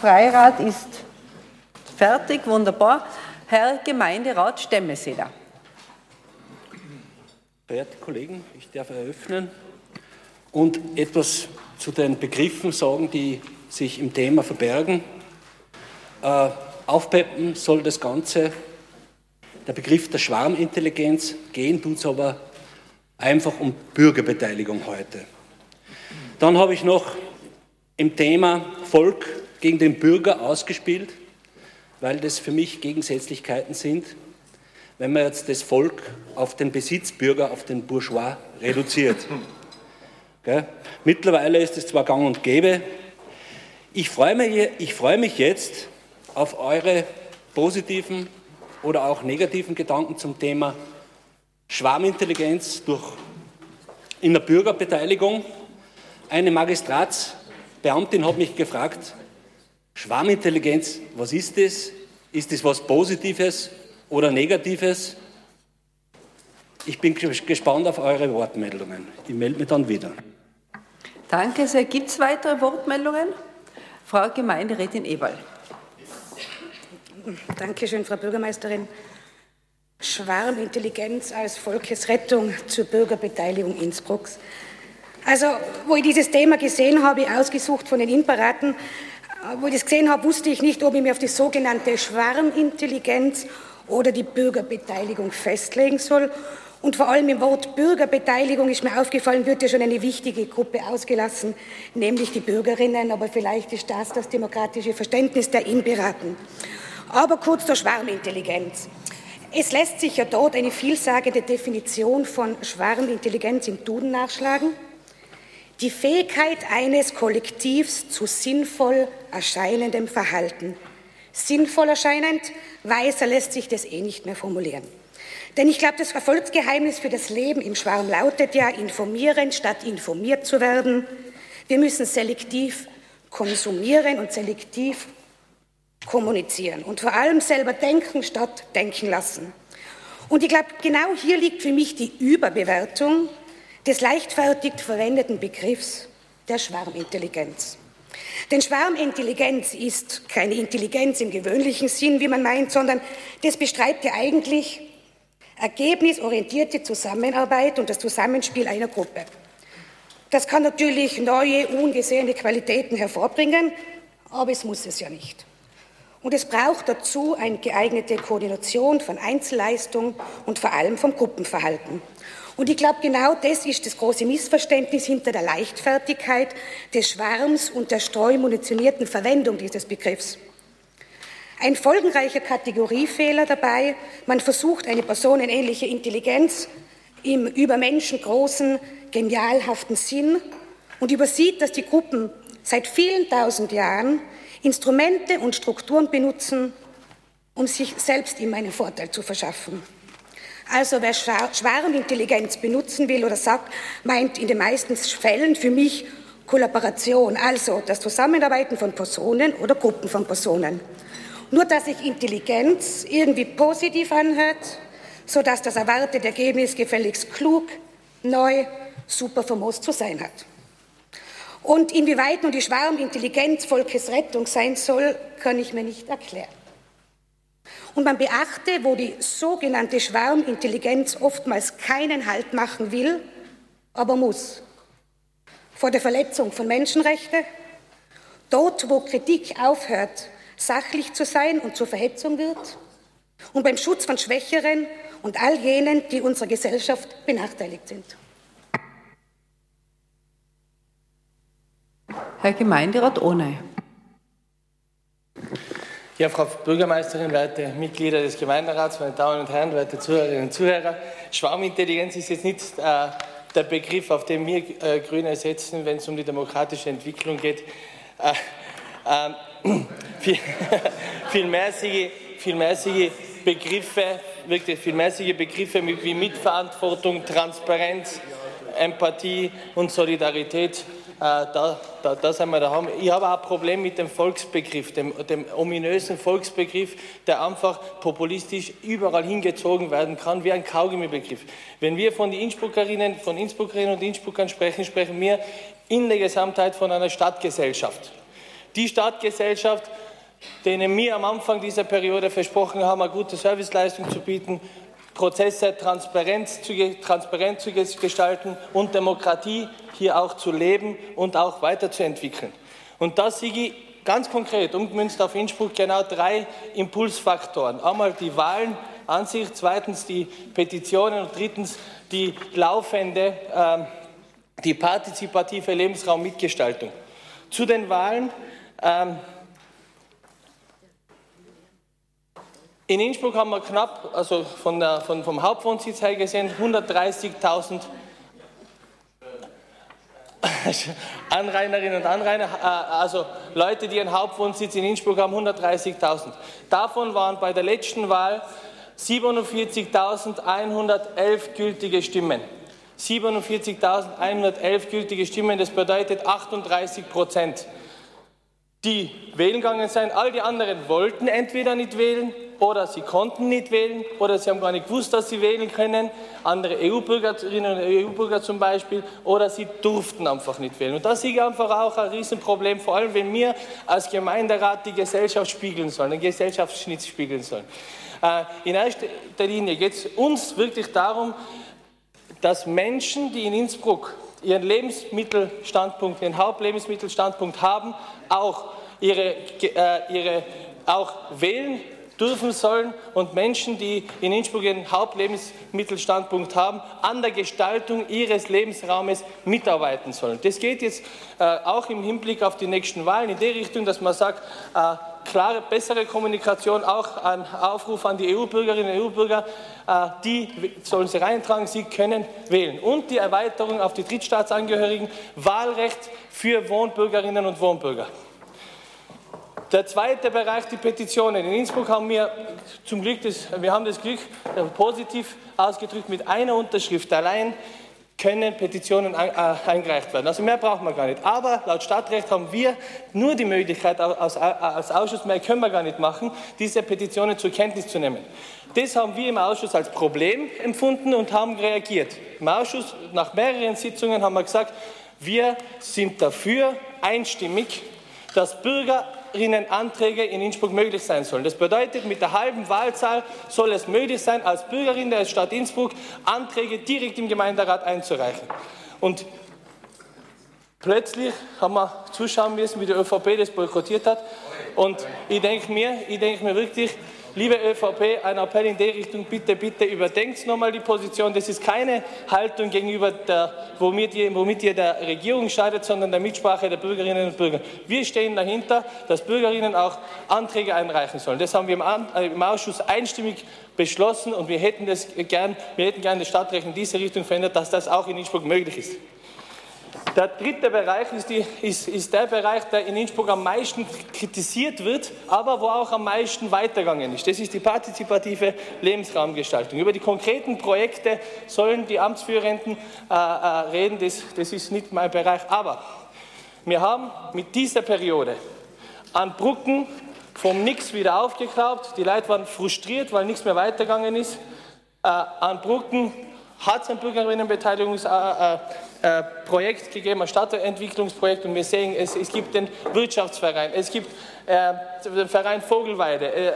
Freirat ist fertig, wunderbar. Herr Gemeinderat Stemmeseder. Verehrte Kollegen, ich darf eröffnen und etwas zu den Begriffen sagen, die sich im Thema verbergen. Äh, aufpeppen soll das Ganze der Begriff der Schwarmintelligenz, gehen tut es aber einfach um Bürgerbeteiligung heute. Dann habe ich noch im Thema Volk gegen den Bürger ausgespielt, weil das für mich Gegensätzlichkeiten sind. Wenn man jetzt das Volk auf den Besitzbürger, auf den Bourgeois reduziert. Gell? Mittlerweile ist es zwar gang und gäbe. Ich freue mich, ich freue mich jetzt auf eure positiven oder auch negativen Gedanken zum Thema Schwarmintelligenz durch in der Bürgerbeteiligung. Eine Magistratsbeamtin hat mich gefragt, Schwarmintelligenz, was ist das? Ist das was Positives oder Negatives? Ich bin gespannt auf eure Wortmeldungen. Ich melde mich dann wieder. Danke sehr. Gibt es weitere Wortmeldungen? Frau Gemeinderätin Eberl. Danke schön, Frau Bürgermeisterin. Schwarmintelligenz als Volkesrettung zur Bürgerbeteiligung Innsbrucks. Also, wo ich dieses Thema gesehen habe, ausgesucht von den Imperaten, wo ich das gesehen habe, wusste ich nicht, ob ich mich auf die sogenannte Schwarmintelligenz oder die Bürgerbeteiligung festlegen soll. Und vor allem im Wort Bürgerbeteiligung ist mir aufgefallen, wird ja schon eine wichtige Gruppe ausgelassen, nämlich die Bürgerinnen, aber vielleicht ist das das demokratische Verständnis der Imperaten. Aber kurz zur Schwarmintelligenz. Es lässt sich ja dort eine vielsagende Definition von Schwarmintelligenz im Duden nachschlagen. Die Fähigkeit eines Kollektivs zu sinnvoll erscheinendem Verhalten. Sinnvoll erscheinend, weiser lässt sich das eh nicht mehr formulieren. Denn ich glaube, das Erfolgsgeheimnis für das Leben im Schwarm lautet ja, informieren statt informiert zu werden. Wir müssen selektiv konsumieren und selektiv kommunizieren und vor allem selber denken statt denken lassen. Und ich glaube, genau hier liegt für mich die Überbewertung des leichtfertig verwendeten Begriffs der Schwarmintelligenz. Denn Schwarmintelligenz ist keine Intelligenz im gewöhnlichen Sinn, wie man meint, sondern das beschreibt ja eigentlich ergebnisorientierte Zusammenarbeit und das Zusammenspiel einer Gruppe. Das kann natürlich neue, ungesehene Qualitäten hervorbringen, aber es muss es ja nicht. Und es braucht dazu eine geeignete Koordination von Einzelleistung und vor allem vom Gruppenverhalten. Und ich glaube, genau das ist das große Missverständnis hinter der Leichtfertigkeit des Schwarms und der streumunitionierten Verwendung dieses Begriffs. Ein folgenreicher Kategoriefehler dabei, man versucht eine personenähnliche Intelligenz im übermenschengroßen, genialhaften Sinn und übersieht, dass die Gruppen seit vielen tausend Jahren Instrumente und Strukturen benutzen, um sich selbst immer einen Vorteil zu verschaffen. Also wer Schwarmintelligenz benutzen will oder sagt, meint in den meisten Fällen für mich Kollaboration, also das Zusammenarbeiten von Personen oder Gruppen von Personen. Nur dass sich Intelligenz irgendwie positiv anhört, sodass das erwartete Ergebnis gefälligst klug, neu, super famos zu sein hat. Und inwieweit nun die Schwarmintelligenz Volkesrettung sein soll, kann ich mir nicht erklären. Und man beachte, wo die sogenannte Schwarmintelligenz oftmals keinen Halt machen will, aber muss. Vor der Verletzung von Menschenrechten, dort, wo Kritik aufhört, sachlich zu sein und zur Verhetzung wird, und beim Schutz von Schwächeren und all jenen, die unserer Gesellschaft benachteiligt sind. Herr Gemeinderat Ohney. Ja, Frau Bürgermeisterin, werte Mitglieder des Gemeinderats, meine Damen und Herren, werte Zuhörerinnen und Zuhörer. Schwarmintelligenz ist jetzt nicht äh, der Begriff, auf den wir äh, Grüne setzen, wenn es um die demokratische Entwicklung geht. Äh, ähm, viel, vielmäßige, vielmäßige Begriffe, wirklich vielmäßige Begriffe wie Mitverantwortung, Transparenz, Empathie und Solidarität da, da, da sind wir daheim. Ich habe auch ein Problem mit dem Volksbegriff, dem, dem ominösen Volksbegriff, der einfach populistisch überall hingezogen werden kann, wie ein Kaugummibegriff. Wenn wir von den Innsbruckerinnen, von Innsbruckerinnen und Innsbruckern sprechen, sprechen wir in der Gesamtheit von einer Stadtgesellschaft Die Stadtgesellschaft, denen wir am Anfang dieser Periode versprochen haben, eine gute Serviceleistung zu bieten, Prozesse transparent zu, transparent zu gestalten und Demokratie hier auch zu leben und auch weiterzuentwickeln. Und da sehe ich ganz konkret umgemünzt auf Innsbruck genau drei Impulsfaktoren. Einmal die Wahlen an sich, zweitens die Petitionen und drittens die laufende, äh, die partizipative Lebensraummitgestaltung. Zu den Wahlen. Ähm, in Innsbruck haben wir knapp, also von der, von, vom Hauptwohnsitz her gesehen, 130.000 Anrainerinnen und Anrainer, äh, also Leute, die einen Hauptwohnsitz in Innsbruck haben, 130.000. Davon waren bei der letzten Wahl 47.111 gültige Stimmen. 47.111 gültige Stimmen, das bedeutet 38 Prozent, die wählen gegangen sind. All die anderen wollten entweder nicht wählen oder sie konnten nicht wählen oder sie haben gar nicht gewusst, dass sie wählen können, andere EU-Bürgerinnen und EU-Bürger zum Beispiel, oder sie durften einfach nicht wählen. Und das ist einfach auch ein Riesenproblem, vor allem wenn wir als Gemeinderat die Gesellschaft spiegeln sollen, den Gesellschaftsschnitt spiegeln sollen. Äh, in erster Linie geht es uns wirklich darum, dass Menschen, die in Innsbruck ihren Lebensmittelstandpunkt, ihren Hauptlebensmittelstandpunkt haben, auch ihre, äh, ihre auch wählen dürfen sollen und Menschen, die in Innsbruck ihren Hauptlebensmittelstandpunkt haben, an der Gestaltung ihres Lebensraumes mitarbeiten sollen. Das geht jetzt äh, auch im Hinblick auf die nächsten Wahlen in die Richtung, dass man sagt, äh, klare, bessere Kommunikation, auch ein Aufruf an die EU-Bürgerinnen und EU-Bürger, äh, die sollen sie reintragen, sie können wählen. Und die Erweiterung auf die Drittstaatsangehörigen, Wahlrecht für Wohnbürgerinnen und Wohnbürger. Der zweite Bereich, die Petitionen. In Innsbruck haben wir zum Glück, das, wir haben das Glück, äh, positiv ausgedrückt, mit einer Unterschrift allein können Petitionen äh, eingereicht werden. Also mehr braucht man gar nicht. Aber laut Stadtrecht haben wir nur die Möglichkeit, als, als Ausschuss, mehr können wir gar nicht machen, diese Petitionen zur Kenntnis zu nehmen. Das haben wir im Ausschuss als Problem empfunden und haben reagiert. Im Ausschuss, nach mehreren Sitzungen, haben wir gesagt, wir sind dafür einstimmig, dass Bürger Bürgerinnenanträge in Innsbruck möglich sein sollen. Das bedeutet, mit der halben Wahlzahl soll es möglich sein, als Bürgerin der Stadt Innsbruck Anträge direkt im Gemeinderat einzureichen. Und plötzlich haben wir zuschauen müssen, wie die ÖVP das boykottiert hat. Und ich denke mir, ich denke mir wirklich, Liebe ÖVP, ein Appell in die Richtung, bitte, bitte überdenkt nochmal die Position. Das ist keine Haltung gegenüber der, womit ihr, womit ihr der Regierung schadet, sondern der Mitsprache der Bürgerinnen und Bürger. Wir stehen dahinter, dass Bürgerinnen auch Anträge einreichen sollen. Das haben wir im, äh, im Ausschuss einstimmig beschlossen und wir hätten, das gern, wir hätten gern das Stadtrecht in diese Richtung verändert, dass das auch in Innsbruck möglich ist. Der dritte Bereich ist, die, ist, ist, der Bereich, der in Innsbruck am meisten kritisiert wird, aber wo auch am meisten weitergegangen ist. Das ist die partizipative Lebensraumgestaltung. Über die konkreten Projekte sollen die Amtsführenden äh, äh, reden, das, das ist nicht mein Bereich. Aber wir haben mit dieser Periode an Brücken vom Nix wieder aufgeklaubt. Die Leute waren frustriert, weil nichts mehr weitergegangen ist. Äh, an Brücken hat es ein Bürgerinnenbeteiligungsprojekt äh, äh, gegeben, ein Stadtentwicklungsprojekt und wir sehen, es, es gibt den Wirtschaftsverein, es gibt äh, den Verein Vogelweide. Äh,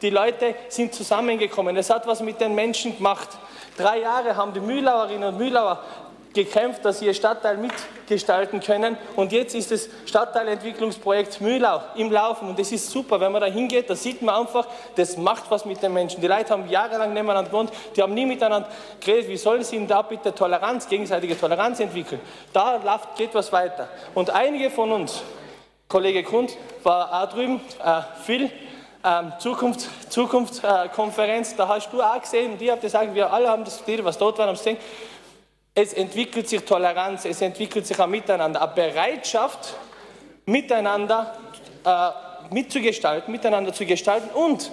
die Leute sind zusammengekommen, es hat was mit den Menschen gemacht. Drei Jahre haben die Mühlauerinnen und Mühlauer gekämpft, dass sie ihr Stadtteil mitgestalten können. Und jetzt ist das Stadtteilentwicklungsprojekt Mühlau im Laufen. Und das ist super. Wenn man da hingeht, da sieht man einfach, das macht was mit den Menschen. Die Leute haben jahrelang nebeneinander gewohnt, die haben nie miteinander geredet. Wie sollen sie da bitte Toleranz, gegenseitige Toleranz entwickeln? Da geht was weiter. Und einige von uns, Kollege Grund war auch drüben, äh, Phil, ähm, Zukunft, Zukunftskonferenz, da hast du auch gesehen, und ich habe gesagt, wir alle haben das, die, was dort waren, haben es gesehen, es entwickelt sich Toleranz, es entwickelt sich ein Miteinander, eine Bereitschaft, miteinander äh, mitzugestalten, miteinander zu gestalten und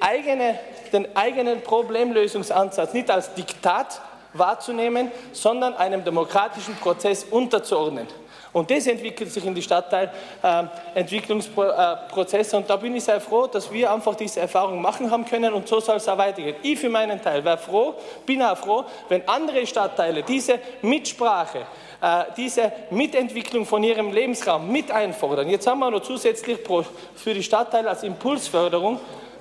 eigene, den eigenen Problemlösungsansatz nicht als Diktat wahrzunehmen, sondern einem demokratischen Prozess unterzuordnen. Und das entwickelt sich in die Stadtteilentwicklungsprozesse. und da bin ich sehr froh, dass wir einfach diese Erfahrung machen haben können und so soll es auch weitergehen. Ich für meinen Teil wäre froh, bin auch froh, wenn andere Stadtteile diese Mitsprache äh, diese Mitentwicklung von ihrem Lebensraum mit einfordern. Jetzt haben wir noch zusätzlich für die Stadtteile als Impulsförderung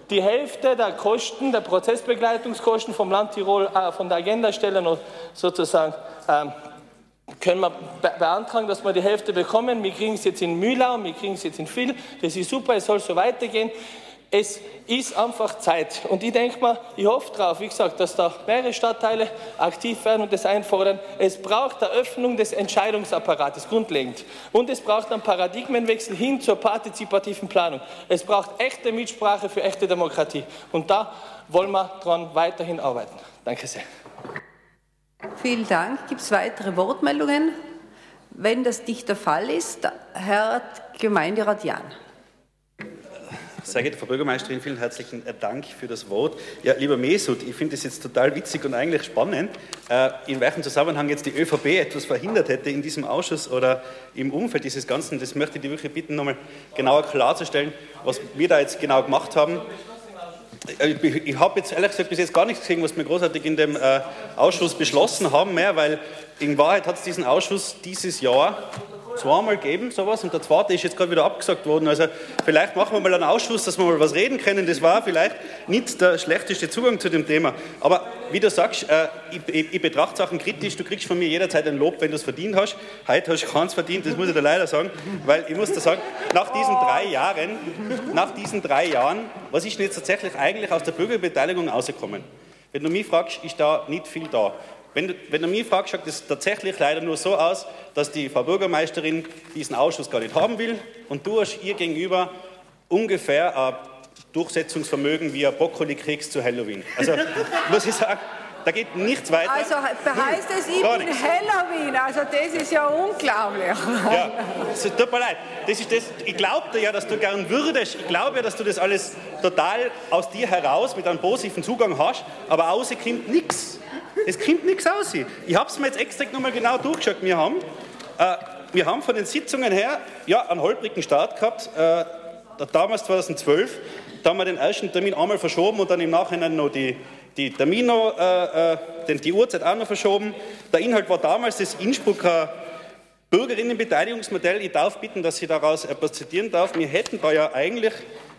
die Hälfte der Kosten, der Prozessbegleitungskosten vom Land Tirol, äh, von der Agendastelle noch sozusagen ähm, können wir beantragen, dass wir die Hälfte bekommen. Wir kriegen es jetzt in Mühlau, wir kriegen es jetzt in Vill. Das ist super, es soll so weitergehen. Es ist einfach Zeit. Und ich denke mal, ich hoffe darauf, wie gesagt, dass da mehrere Stadtteile aktiv werden und das einfordern. Es braucht eine Öffnung des Entscheidungsapparates, grundlegend. Und es braucht einen Paradigmenwechsel hin zur partizipativen Planung. Es braucht echte Mitsprache für echte Demokratie. Und da wollen wir daran weiterhin arbeiten. Danke sehr. Vielen Dank. Gibt es weitere Wortmeldungen? Wenn das nicht der Fall ist, Herr Gemeinderat Jan. Sehr geehrte Frau Bürgermeisterin, vielen herzlichen Dank für das Wort. Ja, lieber Mesut, ich finde es jetzt total witzig und eigentlich spannend, äh, in welchem Zusammenhang jetzt die ÖVP etwas verhindert hätte in diesem Ausschuss oder im Umfeld dieses Ganzen. Das möchte ich die wirklich bitten, nochmal genauer klarzustellen, was wir da jetzt genau gemacht haben. Äh, ich habe jetzt ehrlich gesagt bis jetzt gar nichts gesehen, was wir großartig in dem äh, Ausschuss beschlossen haben, mehr, weil in Wahrheit hat es diesen Ausschuss dieses Jahr zweimal gegeben, sowas, und der zweite ist jetzt gerade wieder abgesagt worden. Also vielleicht machen wir mal einen Ausschuss, dass wir mal was reden können. Das war vielleicht nicht der schlechteste Zugang zu dem Thema. Aber wie du sagst, äh, ich, ich, ich, betrachte Sachen kritisch. Du kriegst von mir jederzeit ein Lob, wenn du es verdient hast. Heute hast du keins verdient, das muss ich dir leider sagen. Weil ich muss dir sagen, nach diesen drei Jahren, nach diesen drei Jahren, was ist denn jetzt tatsächlich eigentlich aus der Bürgerbeteiligung rausgekommen? Wenn du mich fragst, ist da nicht viel da. Wenn du, wenn du mich fragst, schaut es tatsächlich leider nur so aus, dass die Frau Bürgermeisterin diesen Ausschuss gar nicht haben will und du hast ihr gegenüber ungefähr ein Durchsetzungsvermögen wie ein Brokkoli kriegst zu Halloween. Also muss ich sagen, da geht nichts weiter. Also heißt es, ich bin nichts. Halloween, also das ist ja unglaublich. Ja, es tut mir leid. Das ist das, ich glaube ja, dass du gern würdest, ich glaube ja, dass du das alles total aus dir heraus mit einem positiven Zugang hast, aber außen kommt nichts. Es kommt nichts aus. Ich habe es mir jetzt extra nochmal genau durchgeschaut. Wir haben, äh, wir haben von den Sitzungen her ja, einen holprigen Start gehabt. Äh, damals 2012, da haben wir den ersten Termin einmal verschoben und dann im Nachhinein noch die, die Termine, äh, äh, die Uhrzeit auch noch verschoben. Der Inhalt war damals das Innsbrucker Bürgerinnenbeteiligungsmodell. Ich darf bitten, dass ich daraus etwas zitieren darf. Wir hätten da ja eigentlich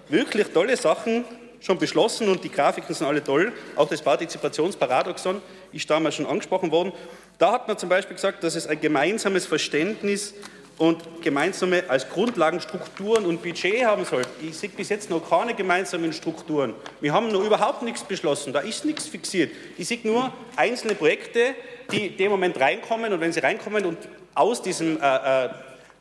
wirklich tolle Sachen schon beschlossen und die Grafiken sind alle toll. Auch das Partizipationsparadoxon ist damals schon angesprochen worden. Da hat man zum Beispiel gesagt, dass es ein gemeinsames Verständnis und gemeinsame als Grundlagen Strukturen und Budget haben soll. Ich sehe bis jetzt noch keine gemeinsamen Strukturen. Wir haben noch überhaupt nichts beschlossen, da ist nichts fixiert. Ich sehe nur einzelne Projekte, die in dem Moment reinkommen und wenn sie reinkommen und aus diesem äh, äh,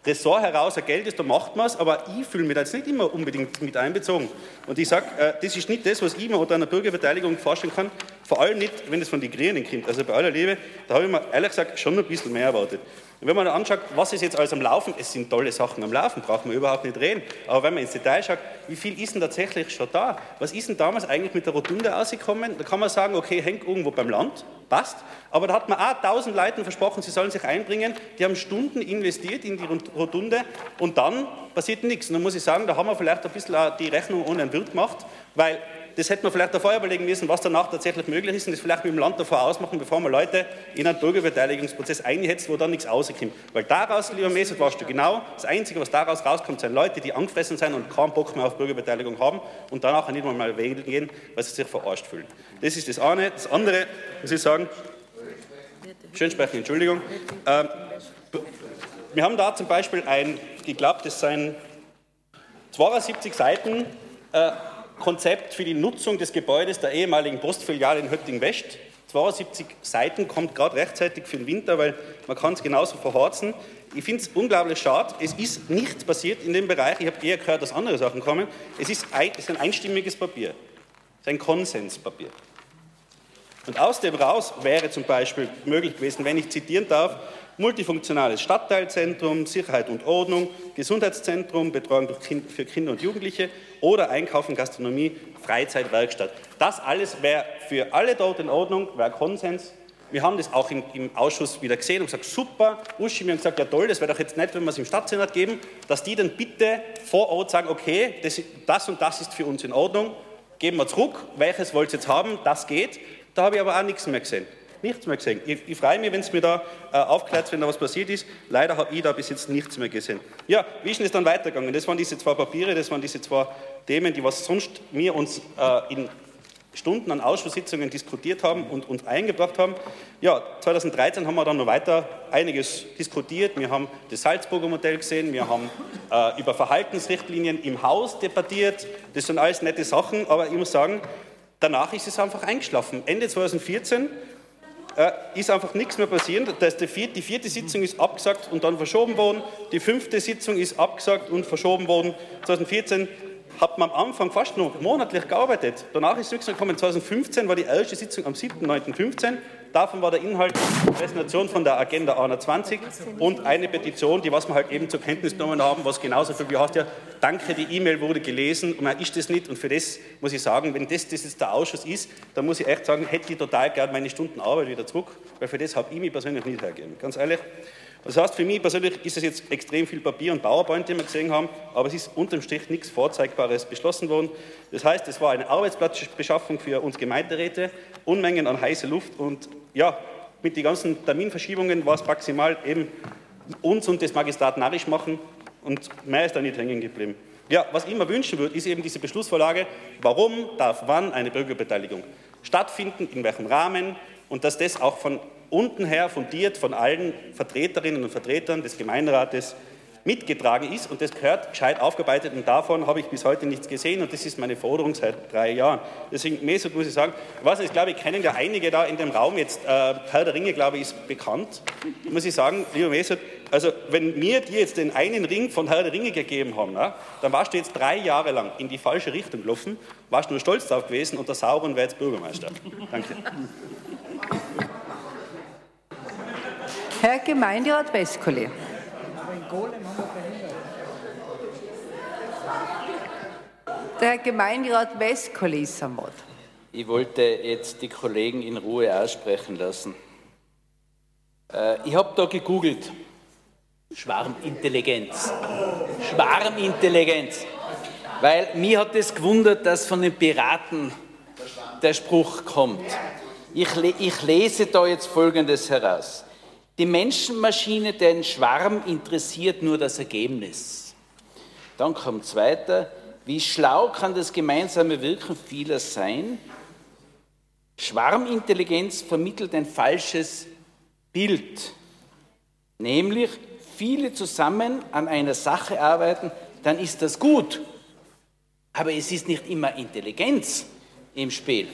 Ressort heraus ein Geld ist, da macht man es, aber ich fühle mich da jetzt nicht immer unbedingt mit einbezogen. Und ich sage, äh, das ist nicht das, was ich mir unter einer Bürgerbeteiligung vorstellen kann, vor allem nicht, wenn es von den Grünen kommt. Also bei aller Liebe, da habe ich mir ehrlich gesagt schon ein bisschen mehr erwartet. Und wenn man anschaut, was ist jetzt alles am Laufen, es sind tolle Sachen am Laufen, braucht man überhaupt nicht reden. Aber wenn man ins Detail schaut, wie viel ist denn tatsächlich schon da? Was ist denn damals eigentlich mit der Rotunde ausgekommen? Da kann man sagen, okay, hängt irgendwo beim Land, passt. Aber da hat man auch tausend Leuten versprochen, sie sollen sich einbringen. Die haben Stunden investiert in die Rotunde und dann passiert nichts. Und dann muss ich sagen, da haben wir vielleicht ein bisschen die Rechnung ohne einen Wirt gemacht, weil das hätte man vielleicht davor überlegen müssen, was danach tatsächlich möglich ist und das vielleicht mit dem Land davor ausmachen, bevor man Leute in einen Bürgerbeteiligungsprozess einhetzt, wo dann nichts rauskommt. Weil daraus, lieber Mesut, warst du genau, das Einzige, was daraus rauskommt, sind Leute, die angefressen sind und keinen Bock mehr auf Bürgerbeteiligung haben und danach nicht mal wählen gehen, weil sie sich verarscht fühlen. Das ist das eine. Das andere, muss ich sagen, schön sprechen, Entschuldigung. Ähm, wir haben da zum Beispiel ein, ich glaube, das sind 72 Seiten, äh, Konzept für die Nutzung des Gebäudes der ehemaligen Postfiliale in Hötting-West. 72 Seiten, kommt gerade rechtzeitig für den Winter, weil man kann es genauso verhorzen. Ich finde es unglaublich schade. Es ist nichts passiert in dem Bereich. Ich habe eher gehört, dass andere Sachen kommen. Es ist ein, es ist ein einstimmiges Papier. Es ist ein Konsenspapier. Und aus dem raus wäre zum Beispiel möglich gewesen, wenn ich zitieren darf, multifunktionales Stadtteilzentrum, Sicherheit und Ordnung, Gesundheitszentrum, Betreuung für Kinder und Jugendliche oder Einkaufen, Gastronomie, Freizeit, Werkstatt. Das alles wäre für alle dort in Ordnung, wäre Konsens. Wir haben das auch im, im, Ausschuss wieder gesehen und gesagt, super. Uschi, wir haben gesagt, ja toll, das wäre doch jetzt nett, wenn wir es im Stadtsenat geben, dass die dann bitte vor Ort sagen, okay, das, das und das ist für uns in Ordnung, geben wir zurück, welches wollt ihr jetzt haben, das geht. Da habe ich aber auch nichts mehr gesehen. Nichts mehr gesehen. Ich, ich freue mich, wenn es mir da äh, aufklärt, wenn da was passiert ist. Leider habe ich da bis jetzt nichts mehr gesehen. Ja, wie ist es dann weitergegangen? Das waren diese zwei Papiere, das waren diese zwei Themen, die was sonst wir uns äh, in Stunden an Ausschusssitzungen diskutiert haben und uns eingebracht haben. Ja, 2013 haben wir dann noch weiter einiges diskutiert. Wir haben das Salzburger Modell gesehen, wir haben äh, über Verhaltensrichtlinien im Haus debattiert. Das sind alles nette Sachen, aber ich muss sagen, danach ist es einfach eingeschlafen. Ende 2014 äh, ist einfach nichts mehr passiert. Das die, vierte, die vierte Sitzung ist abgesagt und dann verschoben worden. Die fünfte Sitzung ist abgesagt und verschoben worden. 2014 hat man am Anfang fast noch monatlich gearbeitet. Danach ist nichts gekommen. 2015 war die erste Sitzung am 7.9.15. Davon war der Inhalt Präsentation von der Agenda 21 und eine Petition, die was wir halt eben zur Kenntnis genommen haben, was genauso viel wie hast ja, danke, die E-Mail wurde gelesen und man ist das nicht. Und für das muss ich sagen, wenn das, das jetzt der Ausschuss ist, dann muss ich echt sagen, hätte ich total gern meine Stunden Arbeit wieder zurück, weil für das habe ich mich persönlich nicht hergegeben. Ganz ehrlich. Das heißt, für mich persönlich ist es jetzt extrem viel Papier und PowerPoint, die wir gesehen haben, aber es ist unterm Strich nichts Vorzeigbares beschlossen worden. Das heißt, es war eine Arbeitsplatzbeschaffung für uns Gemeinderäte, Unmengen an heiße Luft und ja, mit den ganzen Terminverschiebungen war es maximal eben uns und das Magistrat narrisch machen und mehr ist da nicht hängen geblieben. Ja, was ich mir wünschen würde, ist eben diese Beschlussvorlage, warum darf wann eine Bürgerbeteiligung stattfinden, in welchem Rahmen und dass das auch von unten her fundiert von allen Vertreterinnen und Vertretern des Gemeinderates mitgetragen ist und das gehört gescheit aufgearbeitet und davon habe ich bis heute nichts gesehen und das ist meine Forderung seit drei Jahren. Deswegen, Mesut muss ich sagen, was ich glaube, ich kennen ja einige da in dem Raum jetzt, äh, Herr der Ringe, glaube ich, ist bekannt, muss ich sagen, lieber Mesut, also wenn mir dir jetzt den einen Ring von Herr der Ringe gegeben haben, na, dann warst du jetzt drei Jahre lang in die falsche Richtung gelaufen, warst nur stolz drauf gewesen und der Sauron wäre jetzt Bürgermeister. Danke. Herr Gemeinderat Westkoli. Der Herr Gemeinderat Westkoli ist am Wort. Ich wollte jetzt die Kollegen in Ruhe aussprechen lassen. Äh, ich habe da gegoogelt. Schwarmintelligenz. Schwarmintelligenz. Weil mir hat es gewundert, dass von den Piraten der Spruch kommt. Ich, ich lese da jetzt Folgendes heraus. Die Menschenmaschine, den Schwarm interessiert nur das Ergebnis. Dann kommt weiter. Wie schlau kann das gemeinsame Wirken vieler sein? Schwarmintelligenz vermittelt ein falsches Bild, nämlich viele zusammen an einer Sache arbeiten, dann ist das gut. Aber es ist nicht immer Intelligenz im Spiel.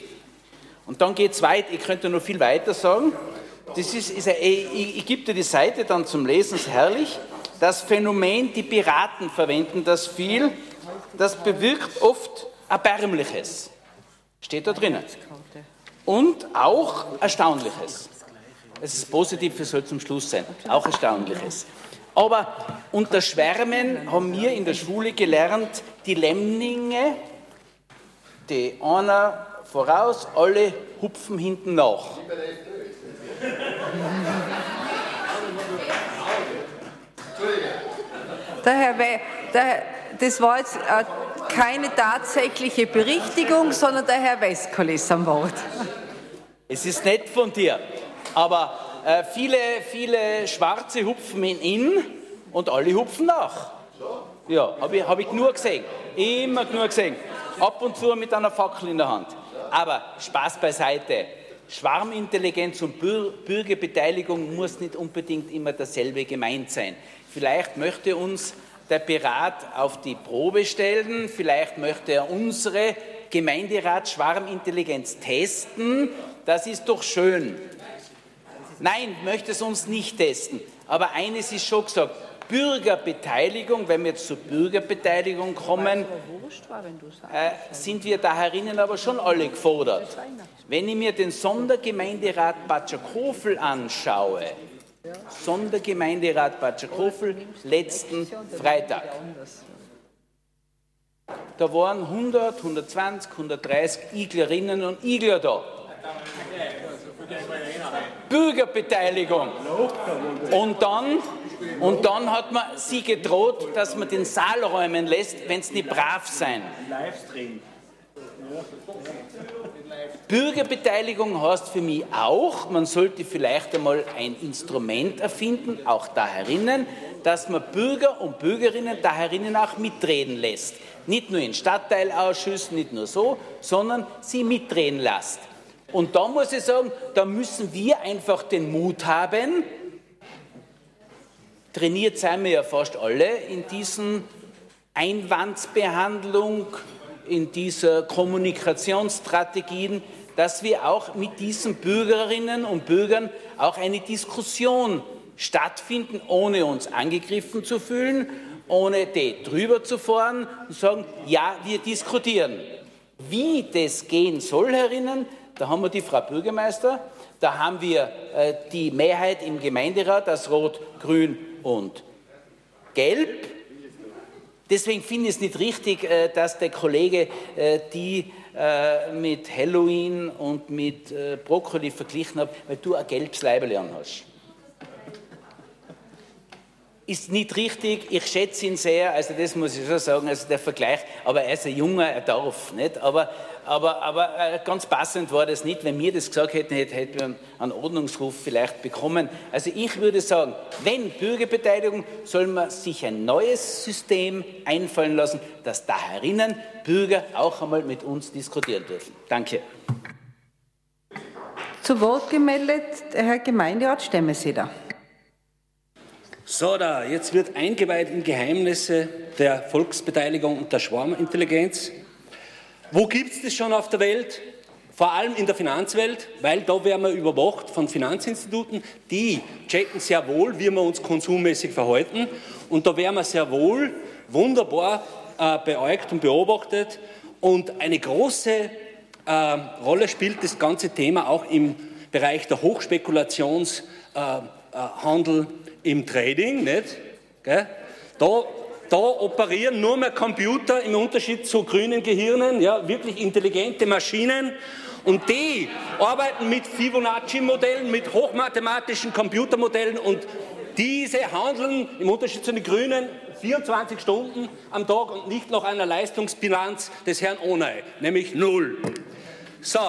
Und dann geht es weit, ich könnte noch viel weiter sagen. Das ist, ist ein, ich, ich gebe dir die Seite dann zum Lesen, ist herrlich. Das Phänomen, die Piraten verwenden das viel, das bewirkt oft Erbärmliches. Steht da drinnen. Und auch Erstaunliches. Es ist positiv, es soll zum Schluss sein. Auch Erstaunliches. Aber unter Schwärmen haben wir in der Schule gelernt, die Lemminge, die einer voraus, alle hupfen hinten nach. We der, das war jetzt äh, keine tatsächliche Berichtigung, sondern der Herr Westkol ist am Wort. Es ist nett von dir, aber äh, viele, viele Schwarze hupfen in ihn und alle hupfen nach. Ja, habe ich, hab ich nur gesehen. Immer nur gesehen. Ab und zu mit einer Fackel in der Hand. Aber Spaß beiseite. Schwarmintelligenz und Bürgerbeteiligung muss nicht unbedingt immer dasselbe gemeint sein. Vielleicht möchte uns der Pirat auf die Probe stellen, vielleicht möchte er unsere Gemeinderat Schwarmintelligenz testen. Das ist doch schön. Nein, möchte es uns nicht testen. Aber eines ist schon gesagt, Bürgerbeteiligung, wenn wir jetzt zur Bürgerbeteiligung kommen, äh, sind wir da herinnen aber schon alle gefordert. Wenn ich mir den Sondergemeinderat Batschakofel anschaue, Sondergemeinderat Batschakofel letzten Freitag. Da waren 100, 120, 130 Iglerinnen und Igler da. Bürgerbeteiligung. Und dann, und dann hat man sie gedroht, dass man den Saal räumen lässt, wenn es nicht brav sein. Bürgerbeteiligung heißt für mich auch, man sollte vielleicht einmal ein Instrument erfinden, auch da herinnen, dass man Bürger und Bürgerinnen da herinnen auch mitreden lässt. Nicht nur in Stadtteilausschüssen, nicht nur so, sondern sie mitreden lässt. Und da muss ich sagen, da müssen wir einfach den Mut haben, trainiert sind wir ja fast alle in diesen Einwandsbehandlung, in dieser Kommunikationsstrategien, dass wir auch mit diesen Bürgerinnen und Bürgern auch eine Diskussion stattfinden, ohne uns angegriffen zu fühlen, ohne die drüber zu fahren und sagen, ja, wir diskutieren. Wie das gehen soll, herinnen, da haben wir die Frau Bürgermeister, da haben wir äh, die Mehrheit im Gemeinderat aus Rot, Grün und Gelb. Deswegen finde ich es nicht richtig, äh, dass der Kollege äh, die äh, mit Halloween und mit Brokkoli verglichen hat, weil du ein gelbes Leibel an hast. Ist nicht richtig, ich schätze ihn sehr, also das muss ich schon sagen, also der Vergleich, aber er ist ein Junger, er darf, nicht? Aber aber, aber äh, ganz passend war das nicht. Wenn wir das gesagt hätten, hätten wir einen Ordnungsruf vielleicht bekommen. Also ich würde sagen, wenn Bürgerbeteiligung, soll man sich ein neues System einfallen lassen, dass da herinnen Bürger auch einmal mit uns diskutieren dürfen. Danke. Zu Wort gemeldet Herr Gemeinderat Stemmeseder. So, da, jetzt wird eingeweiht in Geheimnisse der Volksbeteiligung und der Schwarmintelligenz. Wo gibt es das schon auf der Welt? Vor allem in der Finanzwelt, weil da werden wir überwacht von Finanzinstituten, die checken sehr wohl, wie wir uns konsummäßig verhalten. Und da werden wir sehr wohl wunderbar äh, beäugt und beobachtet. Und eine große äh, Rolle spielt das ganze Thema auch im Bereich der Hochspekulationshandel äh, äh im Trading. Nicht? Gell? Da da operieren nur mehr Computer im Unterschied zu grünen Gehirnen, ja, wirklich intelligente Maschinen. Und die arbeiten mit Fibonacci-Modellen, mit hochmathematischen Computermodellen und diese handeln im Unterschied zu den Grünen 24 Stunden am Tag und nicht nach einer Leistungsbilanz des Herrn Onay, nämlich null. So,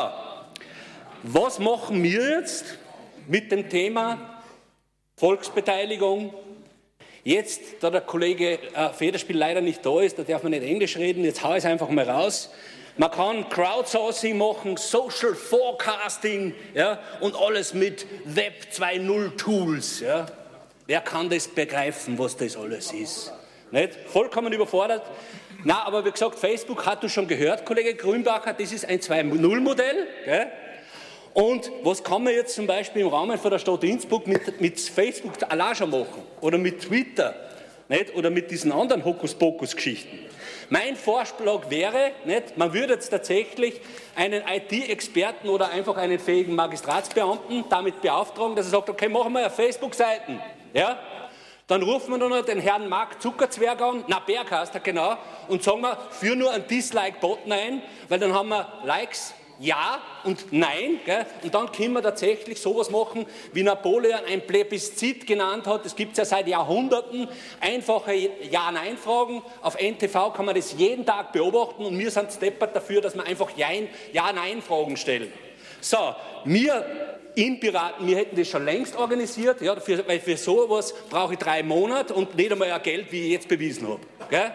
was machen wir jetzt mit dem Thema Volksbeteiligung, Jetzt, da der Kollege äh, Federspiel leider nicht da ist, da darf man nicht Englisch reden, jetzt hau ich es einfach mal raus. Man kann Crowdsourcing machen, Social Forecasting ja, und alles mit Web 2.0 Tools. Ja. Wer kann das begreifen, was das alles ist? Nicht? Vollkommen überfordert. Na, aber wie gesagt, Facebook hat du schon gehört, Kollege Grünbacher, das ist ein 2.0-Modell. Und was kann man jetzt zum Beispiel im Rahmen von der Stadt Innsbruck mit, mit Facebook allein schon machen? Oder mit Twitter? Nicht? Oder mit diesen anderen Hokuspokus-Geschichten? Mein Vorschlag wäre, nicht, man würde jetzt tatsächlich einen IT-Experten oder einfach einen fähigen Magistratsbeamten damit beauftragen, dass er sagt, okay, machen wir ja Facebook-Seiten. Ja? Dann rufen wir noch den Herrn Mark Zuckerzwerg an, na Berghaster genau, und sagen wir, führ nur einen Dislike-Button ein, weil dann haben wir Likes, ja und Nein. Gell? Und dann können wir tatsächlich sowas machen, wie Napoleon ein Plebiszit genannt hat. Das gibt es ja seit Jahrhunderten. Einfache Ja-Nein-Fragen. Auf NTV kann man das jeden Tag beobachten und wir sind steppert dafür, dass wir einfach Ja-Nein-Fragen stellen. So, wir in Piraten, wir hätten das schon längst organisiert, ja, für, weil für sowas brauche ich drei Monate und nicht einmal ein Geld, wie ich jetzt bewiesen habe. Gell?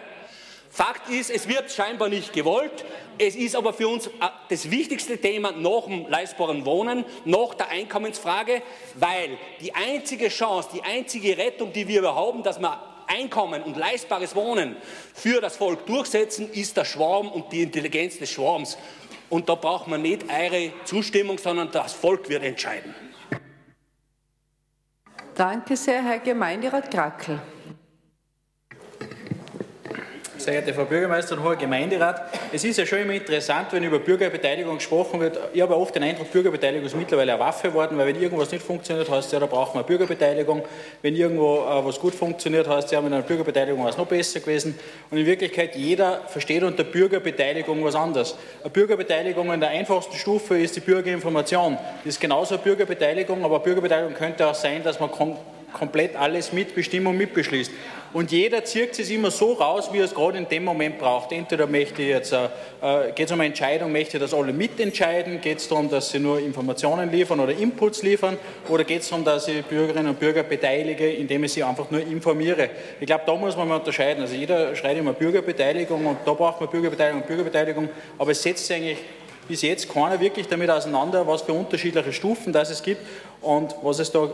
Fakt ist, es wird scheinbar nicht gewollt. Es ist aber für uns äh, das wichtigste Thema nach dem leistbaren Wohnen, nach der Einkommensfrage, weil die einzige Chance, die einzige Rettung, die wir haben, dass wir Einkommen und leistbares Wohnen für das Volk durchsetzen, ist der Schwarm und die Intelligenz des Schwarms. Und da braucht man nicht eure Zustimmung, sondern das Volk wird entscheiden. Danke sehr, Herr Gemeinderat Krackel. Sehr geehrte Frau Bürgermeisterin, hoher Gemeinderat, es ist ja schon immer interessant, wenn über Bürgerbeteiligung gesprochen wird. Ich habe oft den Eindruck, Bürgerbeteiligung ist mittlerweile eine Waffe geworden, weil wenn irgendwas nicht funktioniert, heißt es ja, da braucht man Bürgerbeteiligung. Wenn irgendwo äh, was gut funktioniert, heißt es ja, mit einer Bürgerbeteiligung war es noch besser gewesen. Und in Wirklichkeit, jeder versteht unter Bürgerbeteiligung was anderes. Eine Bürgerbeteiligung in der einfachsten Stufe ist die Bürgerinformation. Das ist genauso eine Bürgerbeteiligung, aber Bürgerbeteiligung könnte auch sein, dass man kom komplett alles mitbestimmt und mitbeschließt. Und jeder zieht es immer so raus, wie er es gerade in dem Moment braucht. Entweder möchte jetzt, äh, äh geht es um eine Entscheidung, möchte dass alle mitentscheiden, geht es darum, dass sie nur Informationen liefern oder Inputs liefern, oder geht es darum, dass ich Bürgerinnen und Bürger beteilige, indem ich sie einfach nur informiere. Ich glaube, da muss man mal unterscheiden. Also jeder schreit immer Bürgerbeteiligung und da braucht man Bürgerbeteiligung und Bürgerbeteiligung, aber es setzt sich eigentlich bis jetzt keiner wirklich damit auseinander, was für unterschiedliche Stufen das es gibt und was es da